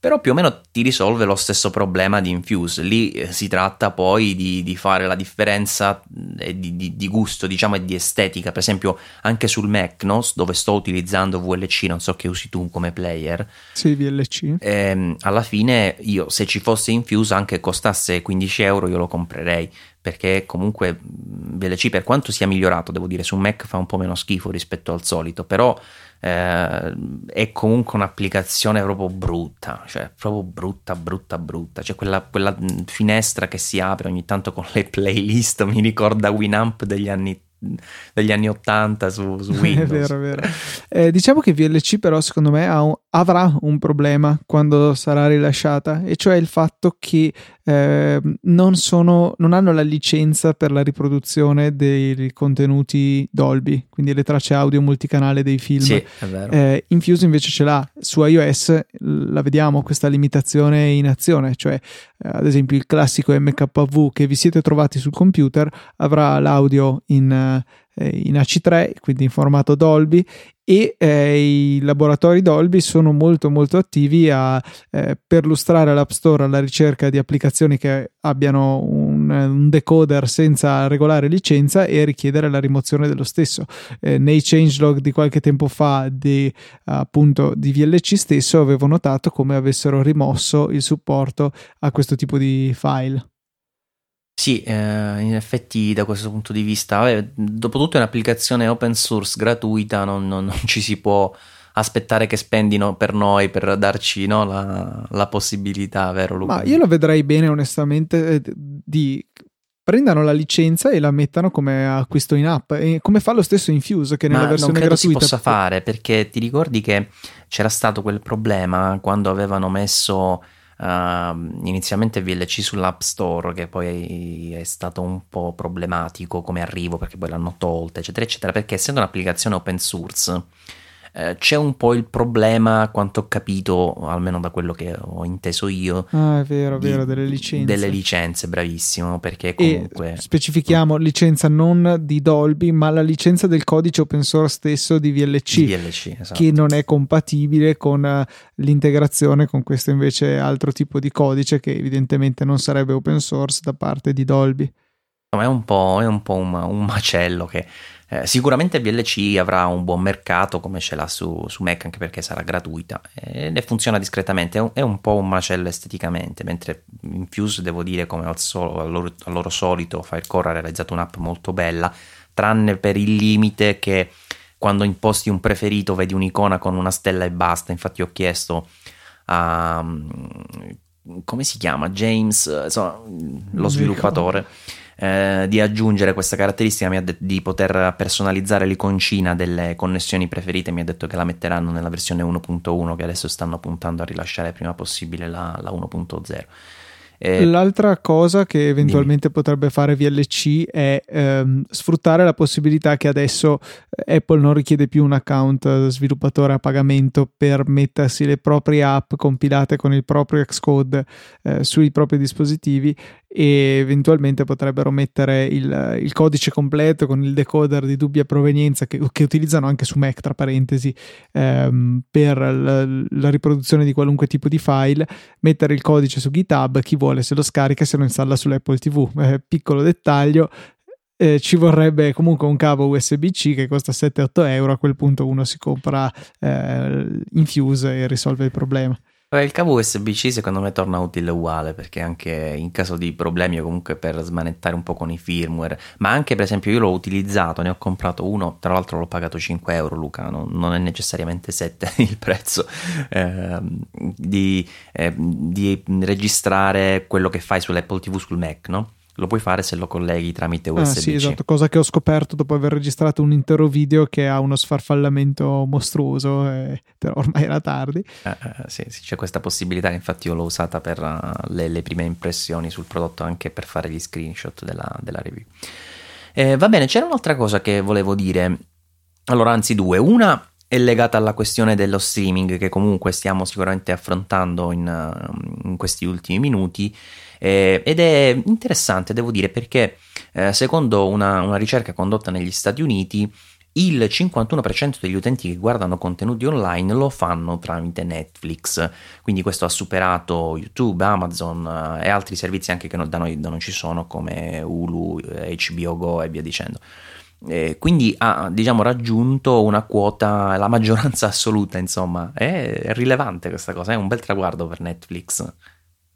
però più o meno ti risolve lo stesso problema di Infuse. Lì eh, si tratta poi di, di fare la differenza eh, di, di, di, gusto, diciamo, e di estetica. Per esempio, anche sul Mac, no? dove sto utilizzando VLC, non so che usi tu come player. Sì, VLC. Ehm, alla fine, io se ci fosse Infuse, anche costasse 15 euro, io lo comprerei. Perché comunque VLC, per quanto sia migliorato, devo dire, su Mac fa un po' meno schifo rispetto al solito, però eh, è comunque un'applicazione proprio brutta, cioè proprio brutta, brutta, brutta. C'è quella, quella finestra che si apre ogni tanto con le playlist, mi ricorda Winamp degli anni degli anni 80 su, su Windows. è vero, è vero. Eh, diciamo che VLC però secondo me un, avrà un problema quando sarà rilasciata e cioè il fatto che eh, non, sono, non hanno la licenza per la riproduzione dei contenuti Dolby, quindi le tracce audio multicanale dei film. Sì. Eh, Infuse invece ce l'ha su iOS, la vediamo questa limitazione in azione, cioè eh, ad esempio il classico MKV che vi siete trovati sul computer avrà l'audio in eh, in AC3, quindi in formato Dolby e eh, i laboratori Dolby sono molto molto attivi a eh, perlustrare l'App Store alla ricerca di applicazioni che abbiano un, un, decoder senza regolare licenza e richiedere la rimozione dello stesso. Eh, nei changelog di qualche tempo fa di, appunto di VLC stesso avevo notato come avessero rimosso il supporto a questo tipo di file. Sì, eh, in effetti da questo punto di vista, vabbè, dopotutto è un'applicazione open source gratuita, non, non, non, ci si può aspettare che spendino per noi per darci no, la, la, possibilità, vero Luca? Ma io lo vedrei bene onestamente eh, di prendano la licenza e la mettano come acquisto in app e come fa lo stesso Infuse che nella Ma versione non credo gratuita si possa fare perché ti ricordi che c'era stato quel problema quando avevano messo uh, inizialmente VLC sull'App Store che poi è stato un po' problematico come arrivo perché poi l'hanno tolta eccetera eccetera perché essendo un'applicazione open source eh, c'è un po' il problema, quanto ho capito, almeno da quello che ho inteso io. Ah, è vero, è vero, delle licenze. Delle licenze, bravissimo, perché comunque... E specifichiamo licenza non di Dolby, ma la licenza del codice open source stesso di VLC, di VLC esatto. che non è compatibile con eh, l'integrazione con questo invece altro tipo di codice che evidentemente non sarebbe open source da parte di Dolby. è un po', è un, po un, un macello che eh, sicuramente VLC avrà un buon mercato come ce l'ha su, su Mac anche perché sarà gratuita e, e funziona discretamente, è un, è un, po' un macello esteticamente, mentre Infuse devo dire come al, solo, al, loro, al loro solito Firecore ha realizzato un'app molto bella, tranne per il limite che quando imposti un preferito vedi un'icona con una stella e basta, infatti ho chiesto a... come si chiama? James, insomma, lo sviluppatore eh, di aggiungere questa caratteristica, mi ha detto di poter personalizzare l'iconcina delle connessioni preferite, mi ha detto che la metteranno nella versione 1.1 che adesso stanno puntando a rilasciare prima possibile la, la 1.0. Eh, L'altra cosa che eventualmente dimmi. potrebbe fare VLC è ehm, sfruttare la possibilità che adesso eh, Apple non richiede più un account sviluppatore a pagamento per mettersi le proprie app compilate con il proprio Xcode eh, sui propri dispositivi e eventualmente potrebbero mettere il, il, codice completo con il decoder di dubbia provenienza che, che utilizzano anche su Mac, tra parentesi, ehm, per la, la, riproduzione di qualunque tipo di file, mettere il codice su GitHub, chi vuole se lo scarica se lo installa sull'Apple TV. Eh, piccolo dettaglio, eh, ci vorrebbe comunque un cavo USB-C che costa 7-8 euro, a quel punto uno si compra eh, Infuse e risolve il problema. Il cavo USB-C secondo me torna utile uguale perché anche in caso di problemi o comunque per smanettare un po' con i firmware, ma anche per esempio io l'ho utilizzato, ne ho comprato uno, tra l'altro l'ho pagato 5 euro Luca, non, non è necessariamente 7 il prezzo, eh, di, eh, di registrare quello che fai sull'Apple TV sul Mac, no? Lo puoi fare se lo colleghi tramite USB. Ah, sì, esatto, cosa che ho scoperto dopo aver registrato un intero video che ha uno sfarfallamento mostruoso, eh, però ormai era tardi. Eh, eh, sì, sì, c'è questa possibilità, infatti io l'ho usata per uh, le, le, prime impressioni sul prodotto anche per fare gli screenshot della, della review. Eh, va bene, c'era un'altra cosa che volevo dire, allora anzi due, una è legata alla questione dello streaming che comunque stiamo sicuramente affrontando in, uh, in questi ultimi minuti eh, ed è interessante, devo dire, perché eh, secondo una, una ricerca condotta negli Stati Uniti, il 51% degli utenti che guardano contenuti online lo fanno tramite Netflix, quindi questo ha superato YouTube, Amazon eh, e altri servizi anche che da noi non ci sono come Hulu, HBO Go e via dicendo. Eh, quindi ha diciamo raggiunto una quota, la maggioranza assoluta, insomma, è rilevante questa cosa, è un bel traguardo per Netflix.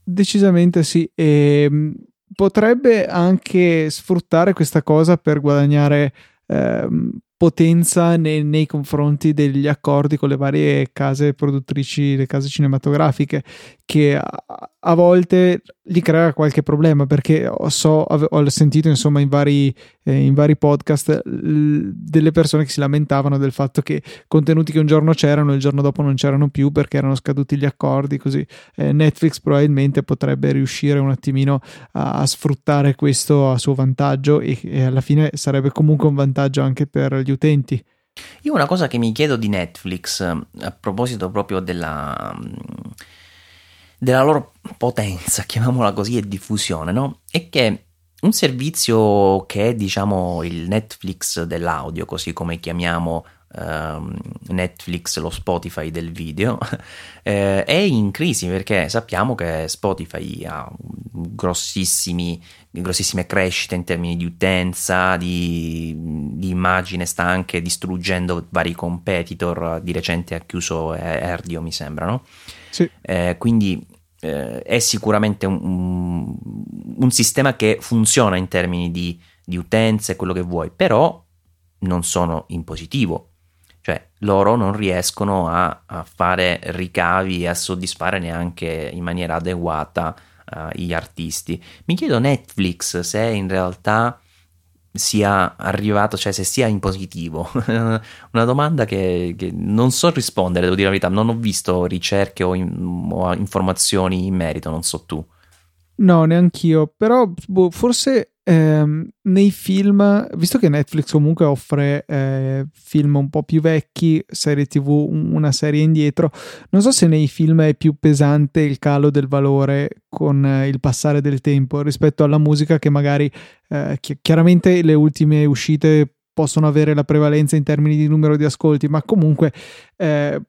Decisamente sì, e ehm, potrebbe anche sfruttare questa cosa per guadagnare ehm, potenza nei, nei, confronti degli accordi con le varie case produttrici, le case cinematografiche, che a, a volte gli crea qualche problema perché so, ho sentito insomma in vari, eh, in vari podcast l- delle persone che si lamentavano del fatto che contenuti che un giorno c'erano il giorno dopo non c'erano più perché erano scaduti gli accordi così eh, Netflix probabilmente potrebbe riuscire un attimino a, a sfruttare questo a suo vantaggio e, e alla fine sarebbe comunque un vantaggio anche per gli utenti io una cosa che mi chiedo di Netflix a proposito proprio della della loro potenza, chiamiamola così, e diffusione, no? È che un servizio che è, diciamo, il Netflix dell'audio, così come chiamiamo ehm, Netflix, lo Spotify del video, eh, è in crisi perché sappiamo che Spotify ha grossissime crescite in termini di utenza, di, di, immagine, sta anche distruggendo vari competitor. Di recente ha chiuso Erdio, mi sembra, no? Sì. Eh, quindi eh, è sicuramente un, un, sistema che funziona in termini di, di utenze, quello che vuoi, però non sono in positivo. Cioè, loro non riescono a, a fare ricavi e a soddisfare neanche in maniera adeguata uh, gli artisti. Mi chiedo Netflix se in realtà sia arrivato, cioè se sia in positivo. Una domanda che, che, non so rispondere, devo dire la verità, non ho visto ricerche o, in, o informazioni in merito, non so tu. No, neanch'io, però boh, forse ehm, nei film, visto che Netflix comunque offre eh, film un po' più vecchi, serie tv, una serie indietro, non so se nei film è più pesante il calo del valore con eh, il passare del tempo rispetto alla musica che magari eh, chi- chiaramente le ultime uscite possono avere la prevalenza in termini di numero di ascolti, ma comunque eh,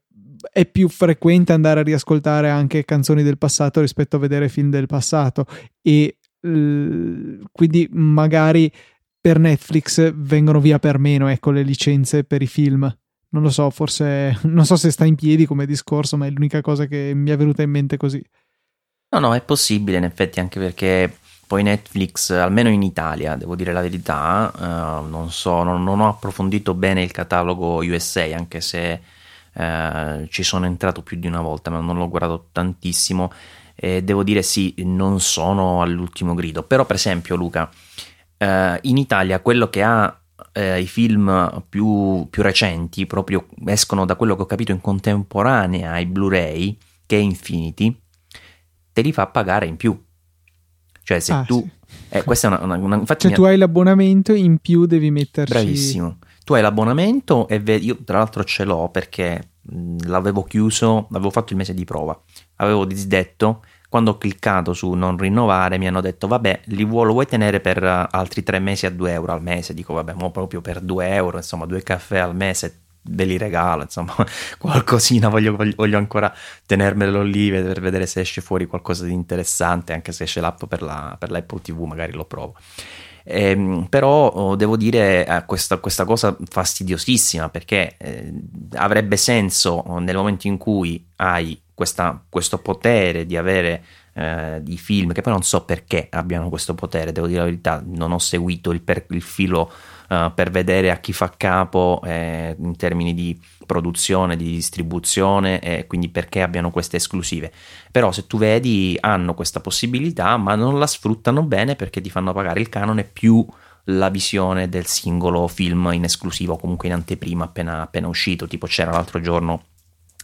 è più frequente andare a riascoltare anche canzoni del passato rispetto a vedere film del passato. E quindi magari per Netflix vengono via per meno ecco le licenze per i film non lo so forse non so se sta in piedi come discorso ma è l'unica cosa che mi è venuta in mente così no no è possibile in effetti anche perché poi Netflix, almeno in Italia, devo dire la verità, uh, non so, non, non, ho approfondito bene il catalogo USA, anche se uh, ci sono entrato più di una volta, ma non l'ho guardato tantissimo. E devo dire sì, non sono all'ultimo grido. Però, per esempio, Luca, uh, in Italia quello che ha i film più, più recenti, proprio escono da quello che ho capito in contemporanea ai Blu-ray, che è Infinity, te li fa pagare in più cioè, se ah, tu. Sì. Eh, questa è una. una, una infatti cioè, tu hai l'abbonamento, in più devi metterci. Bravissimo. Tu hai l'abbonamento e vedi. Io, tra l'altro, ce l'ho perché mh, l'avevo chiuso, l'avevo fatto il mese di prova. Avevo disdetto. Quando ho cliccato su non rinnovare, mi hanno detto: Vabbè, li vuoi, lo vuoi tenere per uh, altri tre mesi a 2 euro al mese? Dico, vabbè, ma proprio per 2 euro, insomma, due caffè al mese ve li regalo, insomma, qualcosina voglio, voglio, ancora tenermelo lì per vedere se esce fuori qualcosa di interessante, anche se esce l'app per, la, per l'Apple TV, magari lo provo. Eh, però oh, devo dire eh, questa, questa, cosa fastidiosissima perché eh, avrebbe senso oh, nel momento in cui hai questa, questo potere di avere eh, di film che poi non so perché abbiano questo potere, devo dire la verità, non ho seguito il, per, il filo uh, per vedere a chi fa capo eh, in termini di produzione, di distribuzione e quindi perché abbiano queste esclusive. Però se tu vedi hanno questa possibilità ma non la sfruttano bene perché ti fanno pagare il canone più la visione del singolo film in esclusiva o comunque in anteprima appena, appena uscito. Tipo c'era l'altro giorno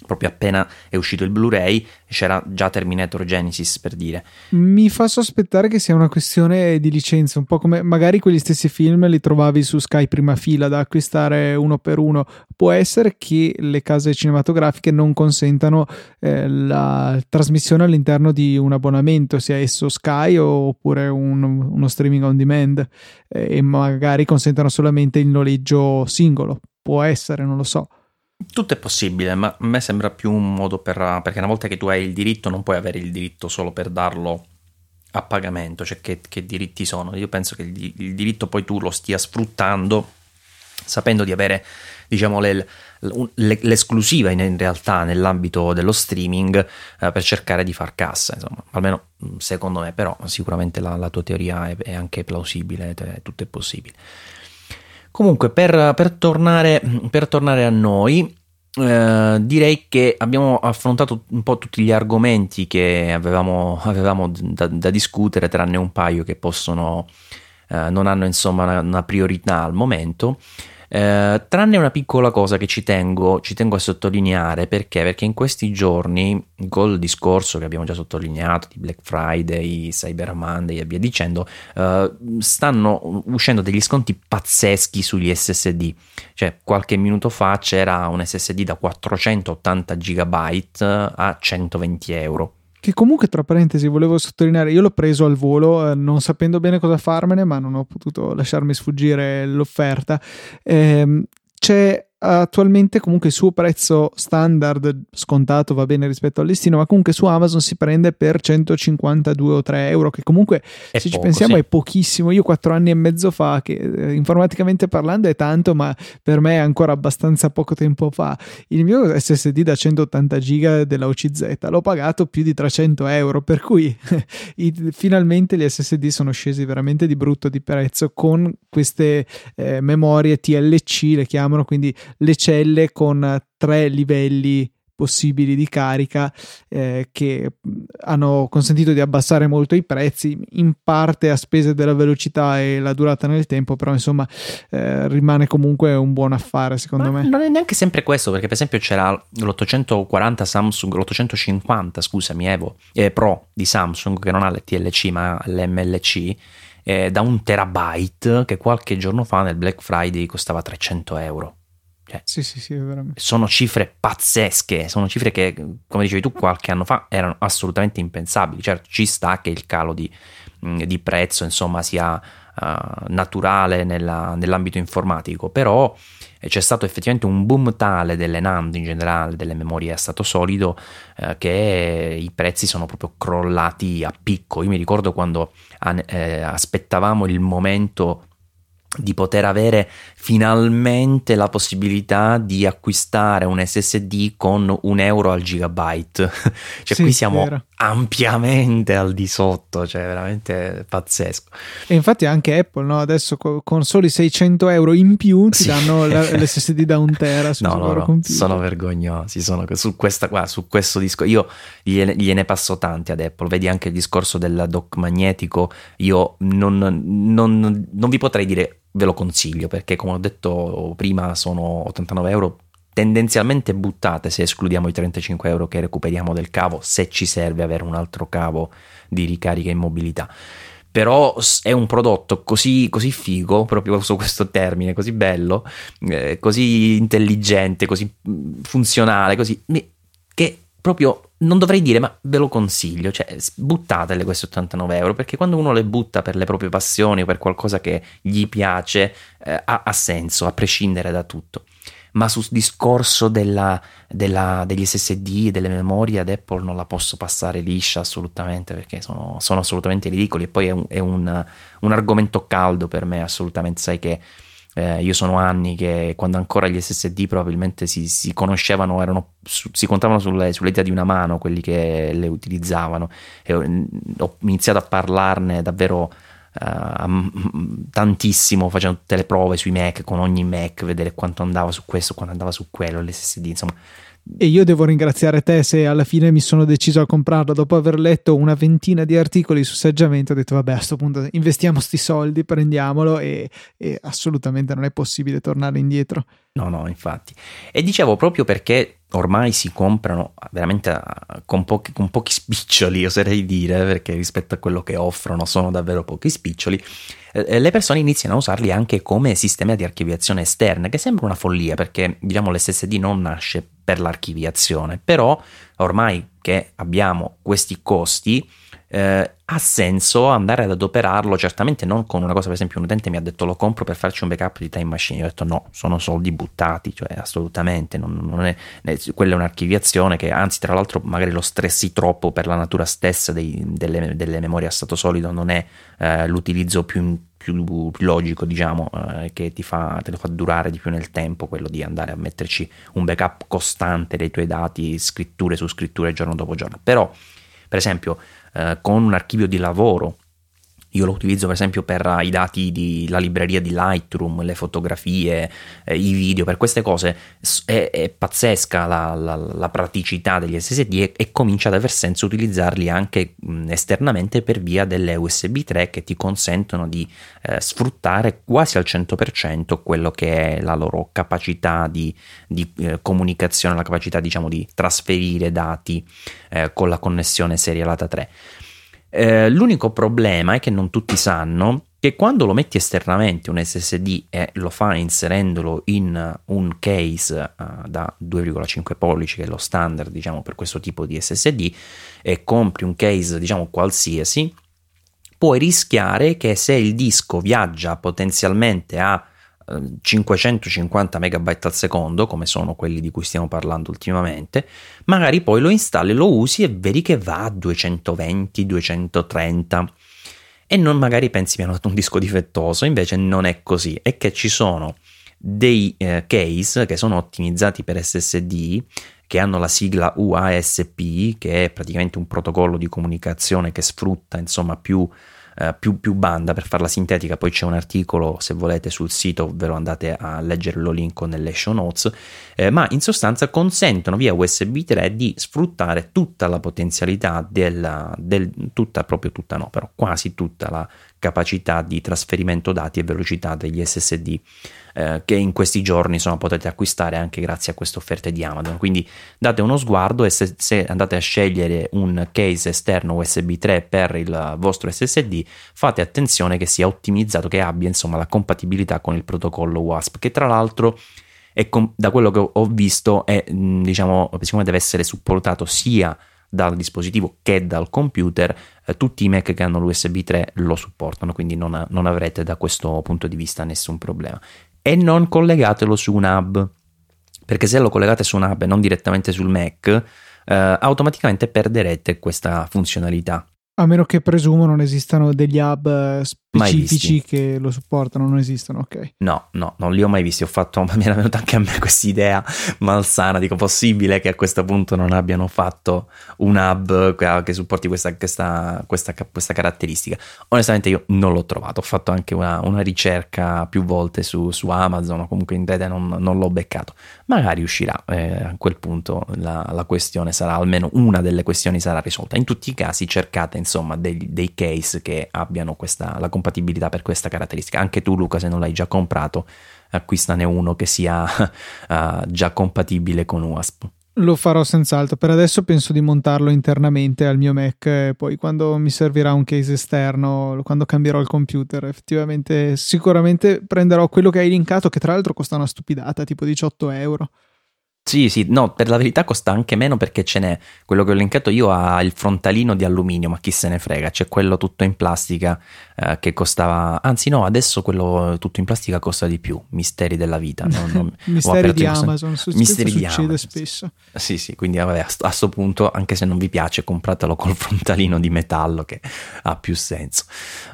proprio appena è uscito il Blu-ray c'era già Terminator Genesis per dire. Mi fa sospettare che sia una questione di licenza, un po' come magari quegli stessi film li trovavi su Sky prima fila da acquistare uno per uno. Può essere che le case cinematografiche non consentano eh, la trasmissione all'interno di un abbonamento, sia esso Sky oppure un, uno streaming on demand, eh, e magari consentano solamente il noleggio singolo. Può essere, non lo so. Tutto è possibile, ma a me sembra più un modo per... perché una volta che tu hai il diritto non puoi avere il diritto solo per darlo a pagamento, cioè che, che diritti sono. Io penso che il, il, diritto poi tu lo stia sfruttando sapendo di avere, diciamo, le, le, l'esclusiva in, in, realtà nell'ambito dello streaming eh, per cercare di far cassa, insomma, almeno mm, secondo me, però sicuramente la, la tua teoria è, è anche plausibile, tutto è possibile. Comunque, per, per, tornare, per tornare, a noi, eh, direi che abbiamo affrontato un po' tutti gli argomenti che avevamo, avevamo da, da, discutere, tranne un paio che possono, eh, non hanno insomma una, una priorità al momento. Eh, tranne una piccola cosa che ci tengo, ci tengo, a sottolineare perché? Perché in questi giorni, col discorso che abbiamo già sottolineato di Black Friday, Cyber Monday e via dicendo, eh, stanno uscendo degli sconti pazzeschi sugli SSD. Cioè, qualche minuto fa c'era un SSD da 480 GB a 120 euro che comunque tra parentesi volevo sottolineare, io l'ho preso al volo eh, non sapendo bene cosa farmene, ma non ho potuto lasciarmi sfuggire l'offerta. Eh, c'è attualmente comunque il suo prezzo standard scontato va bene rispetto al listino ma comunque su Amazon si prende per 152 o 3 euro che comunque è se poco, ci pensiamo sì. è pochissimo io quattro anni e mezzo fa che eh, informaticamente parlando è tanto ma per me è ancora abbastanza poco tempo fa il mio SSD da 180 giga della OCZ l'ho pagato più di 300 euro per cui i, finalmente gli SSD sono scesi veramente di brutto di prezzo con queste eh, memorie TLC le chiamano quindi le celle con tre livelli possibili di carica eh, che hanno consentito di abbassare molto i prezzi, in parte a spese della velocità e la durata nel tempo, però insomma eh, rimane comunque un buon affare secondo Ma me. Non è neanche sempre questo, perché per esempio c'era l'840 Samsung, l'850 scusami Evo, eh, Pro di Samsung che non ha l'TLC ma l'MLC. Eh, da un terabyte che qualche giorno fa nel Black Friday costava 300 euro cioè, sì, sì, sì, veramente. Sono cifre pazzesche, sono cifre che, come dicevi tu, qualche anno fa erano assolutamente impensabili. Certo, ci sta che il calo di, di prezzo, insomma, sia uh, naturale nella, nell'ambito informatico, però c'è stato effettivamente un boom tale delle NAND in generale, delle memorie a stato solido, eh, che i prezzi sono proprio crollati a picco. Io mi ricordo quando eh, aspettavamo il momento di poter avere finalmente la possibilità di acquistare un SSD con un euro al gigabyte. cioè, sì, qui siamo vero. ampiamente al di sotto, cioè veramente pazzesco. E infatti anche Apple, no? adesso con soli 600 euro in più ti sì. danno l'SSD da un tera no, loro no, computer. Sono vergognosi, sono su, questa, qua, su questo disco. Io gliene, gliene, passo tanti ad Apple. Vedi anche il discorso del dock magnetico. Io non, non, non vi potrei dire ve lo consiglio perché come ho detto prima sono 89 euro tendenzialmente buttate se escludiamo i 35 euro che recuperiamo del cavo se ci serve avere un altro cavo di ricarica in mobilità. Però è un prodotto così, così figo, proprio su questo termine, così bello, eh, così intelligente, così mm, funzionale, così, che proprio non dovrei dire, ma ve lo consiglio, cioè buttatele questi 89 euro, perché quando uno le butta per le proprie passioni o per qualcosa che gli piace, eh, ha, ha, senso, a prescindere da tutto. Ma sul discorso della, della, degli SSD e delle memorie ad Apple non la posso passare liscia assolutamente, perché sono, sono assolutamente ridicoli e poi è, un, è un, un argomento caldo per me, assolutamente, sai che eh, io sono anni che quando ancora gli SSD probabilmente si, si conoscevano, erano, su, si contavano sulle, sulle dita di una mano quelli che le utilizzavano. E ho, ho iniziato a parlarne davvero uh, tantissimo facendo tutte le prove sui Mac con ogni Mac, vedere quanto andava su questo, quanto andava su quello, l'SSD, insomma e io devo ringraziare te se alla fine mi sono deciso a comprarlo dopo aver letto una ventina di articoli su saggiamento ho detto vabbè a questo punto investiamo sti soldi prendiamolo e, e assolutamente non è possibile tornare indietro. No no infatti. E dicevo proprio perché ormai si comprano veramente con pochi, con pochi spiccioli oserei dire perché rispetto a quello che offrono sono davvero pochi spiccioli eh, le persone iniziano a usarli anche come sistema di archiviazione esterne, che sembra una follia perché diciamo l'SSD non nasce per l'archiviazione, però ormai che abbiamo questi costi eh, ha senso andare ad adoperarlo, certamente non con una cosa, per esempio un utente mi ha detto lo compro per farci un backup di time machine, io ho detto no, sono soldi buttati, cioè assolutamente, non, non è, quella è un'archiviazione che anzi tra l'altro magari lo stressi troppo per la natura stessa dei, delle, delle, memorie a stato solido, non è eh, l'utilizzo più, più, più, logico diciamo eh, che ti fa, te lo fa durare di più nel tempo, quello di andare a metterci un backup costante dei tuoi dati, scritture su scritture giorno dopo giorno, però per esempio eh, con un archivio di lavoro. Io lo utilizzo per esempio per i dati della libreria di Lightroom, le fotografie, eh, i video, per queste cose è, è pazzesca la, la, la, praticità degli SSD e, e, comincia ad aver senso utilizzarli anche mh, esternamente per via delle USB 3 che ti consentono di eh, sfruttare quasi al 100% quello che è la loro capacità di, di eh, comunicazione, la capacità diciamo di trasferire dati eh, con la connessione serialata 3. Eh, l'unico problema è che non tutti sanno che quando lo metti esternamente un SSD e lo fai inserendolo in un case uh, da 2,5 pollici che è lo standard diciamo per questo tipo di SSD e compri un case diciamo qualsiasi puoi rischiare che se il disco viaggia potenzialmente a 550 MB al secondo, come sono quelli di cui stiamo parlando ultimamente, magari poi lo installi, lo usi e vedi che va a 220, 230 e non magari pensi mi hanno dato un disco difettoso, invece non è così, è che ci sono dei eh, case che sono ottimizzati per SSD che hanno la sigla UASP, che è praticamente un protocollo di comunicazione che sfrutta insomma più eh, più, più, banda per farla sintetica. Poi c'è un articolo se volete sul sito ve lo andate a leggere lo link nelle show notes. Eh, ma in sostanza consentono via USB 3 di sfruttare tutta la potenzialità della, del, tutta proprio tutta no però quasi tutta la capacità di trasferimento dati e velocità degli SSD eh, che in questi giorni insomma, potete acquistare anche grazie a queste offerte di Amazon. Quindi date uno sguardo e se, se andate a scegliere un case esterno USB 3 per il vostro SSD, fate attenzione che sia ottimizzato, che abbia insomma la compatibilità con il protocollo WASP, che tra l'altro è com- da quello che ho visto è diciamo siccome deve essere supportato sia dal dispositivo che dal computer, eh, tutti i Mac che hanno l'USB 3 lo supportano, quindi non, non avrete da questo punto di vista nessun problema. E non collegatelo su un hub, perché se lo collegate su un hub e non direttamente sul Mac, eh, automaticamente perderete questa funzionalità. A meno che presumo non esistano degli hub eh, specifici che lo supportano, non esistono, ok? No, no, non li ho mai visti. Ho fatto, mi era venuta anche a me questa idea malsana. Dico, possibile che a questo punto non abbiano fatto un hub che, supporti questa, questa, questa, questa, caratteristica. Onestamente, io non l'ho trovato. Ho fatto anche una, una ricerca più volte su, su, Amazon, o comunque in rete non, non l'ho beccato. Magari uscirà. Eh, a quel punto la, la, questione sarà, almeno una delle questioni sarà risolta. In tutti i casi, cercate insomma dei, dei case che abbiano questa la compatibilità per questa caratteristica. Anche tu, Luca, se non l'hai già comprato, acquistane uno che sia uh, già compatibile con UASP. Lo farò senz'altro. Per adesso penso di montarlo internamente al mio Mac. Poi, quando mi servirà un case esterno, quando cambierò il computer, effettivamente, sicuramente prenderò quello che hai linkato, che tra l'altro costa una stupidata, tipo 18 euro. Sì, sì, no, per la verità costa anche meno perché ce n'è. Quello che ho linkato io ha il frontalino di alluminio, ma chi se ne frega, c'è quello tutto in plastica eh, che costava, anzi no, adesso quello tutto in plastica costa di più, misteri della vita. Non, non... misteri di Amazon, su- misteri di succede Amazon. spesso. Sì, sì, quindi vabbè, a questo punto, anche se non vi piace, compratelo col frontalino di metallo che ha più senso.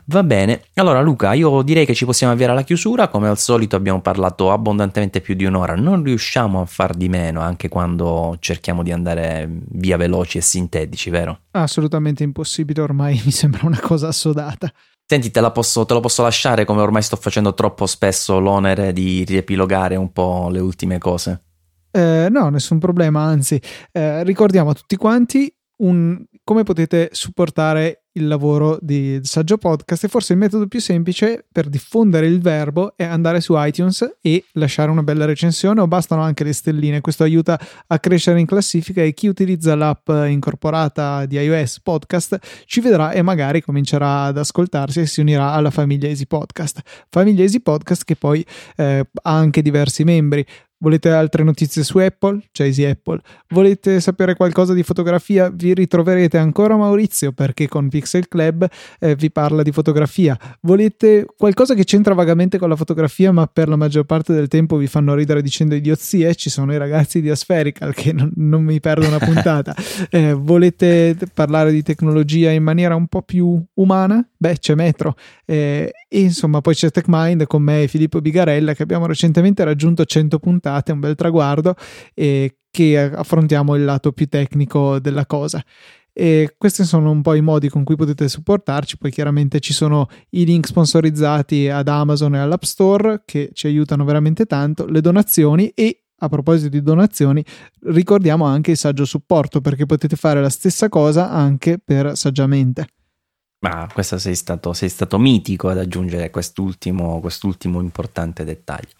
Va bene, allora Luca, io direi che ci possiamo avviare alla chiusura, come al solito abbiamo parlato abbondantemente più di un'ora, non riusciamo a far di meno anche quando cerchiamo di andare via veloci e sintetici, vero? Assolutamente impossibile, ormai mi sembra una cosa assodata. Senti, te, posso, te, lo posso lasciare come ormai sto facendo troppo spesso l'onere di riepilogare un po' le ultime cose? Eh, no, nessun problema, anzi, eh, ricordiamo a tutti quanti un, come potete supportare il lavoro di Saggio Podcast e forse il metodo più semplice per diffondere il verbo è andare su iTunes e lasciare una bella recensione o bastano anche le stelline, questo aiuta a crescere in classifica e chi utilizza l'app incorporata di iOS Podcast ci vedrà e magari comincerà ad ascoltarsi e si unirà alla famiglia Easy Podcast. Famiglia Easy Podcast che poi eh, ha anche diversi membri, Volete altre notizie su Apple? C'è Easy Apple. Volete sapere qualcosa di fotografia? Vi ritroverete ancora Maurizio perché con Pixel Club eh, vi parla di fotografia. Volete qualcosa che c'entra vagamente con la fotografia ma per la maggior parte del tempo vi fanno ridere dicendo idiozie? Ci sono i ragazzi di Aspherical che non, non mi perdo una puntata. eh, volete parlare di tecnologia in maniera un po' più umana? Beh, c'è Metro. Eh, e insomma poi c'è TechMind con me e Filippo Bigarella che abbiamo recentemente raggiunto 100 puntate un bel traguardo, e che affrontiamo il lato più tecnico della cosa. E questi sono un po' i modi con cui potete supportarci. Poi chiaramente ci sono i link sponsorizzati ad Amazon e all'App Store che ci aiutano veramente tanto, le donazioni e a proposito di donazioni, ricordiamo anche il saggio supporto perché potete fare la stessa cosa anche per saggiamente. Ma questo sei stato, sei stato mitico ad aggiungere quest'ultimo, quest'ultimo importante dettaglio.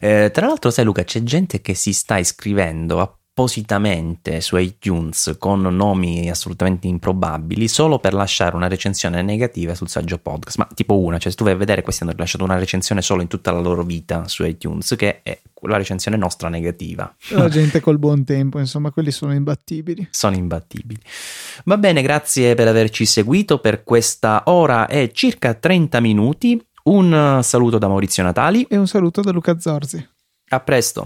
Eh, tra l'altro, sai Luca, c'è gente che si sta iscrivendo appositamente su iTunes con nomi assolutamente improbabili solo per lasciare una recensione negativa sul saggio podcast. Ma tipo una, cioè se tu vai a vedere, questi hanno lasciato una recensione solo in tutta la loro vita su iTunes, che è la recensione nostra negativa. La gente col buon tempo, insomma, quelli sono imbattibili. Sono imbattibili. Va bene, grazie per averci seguito per questa ora e circa 30 minuti. Un saluto da Maurizio Natali e un saluto da Luca Zorzi. A presto.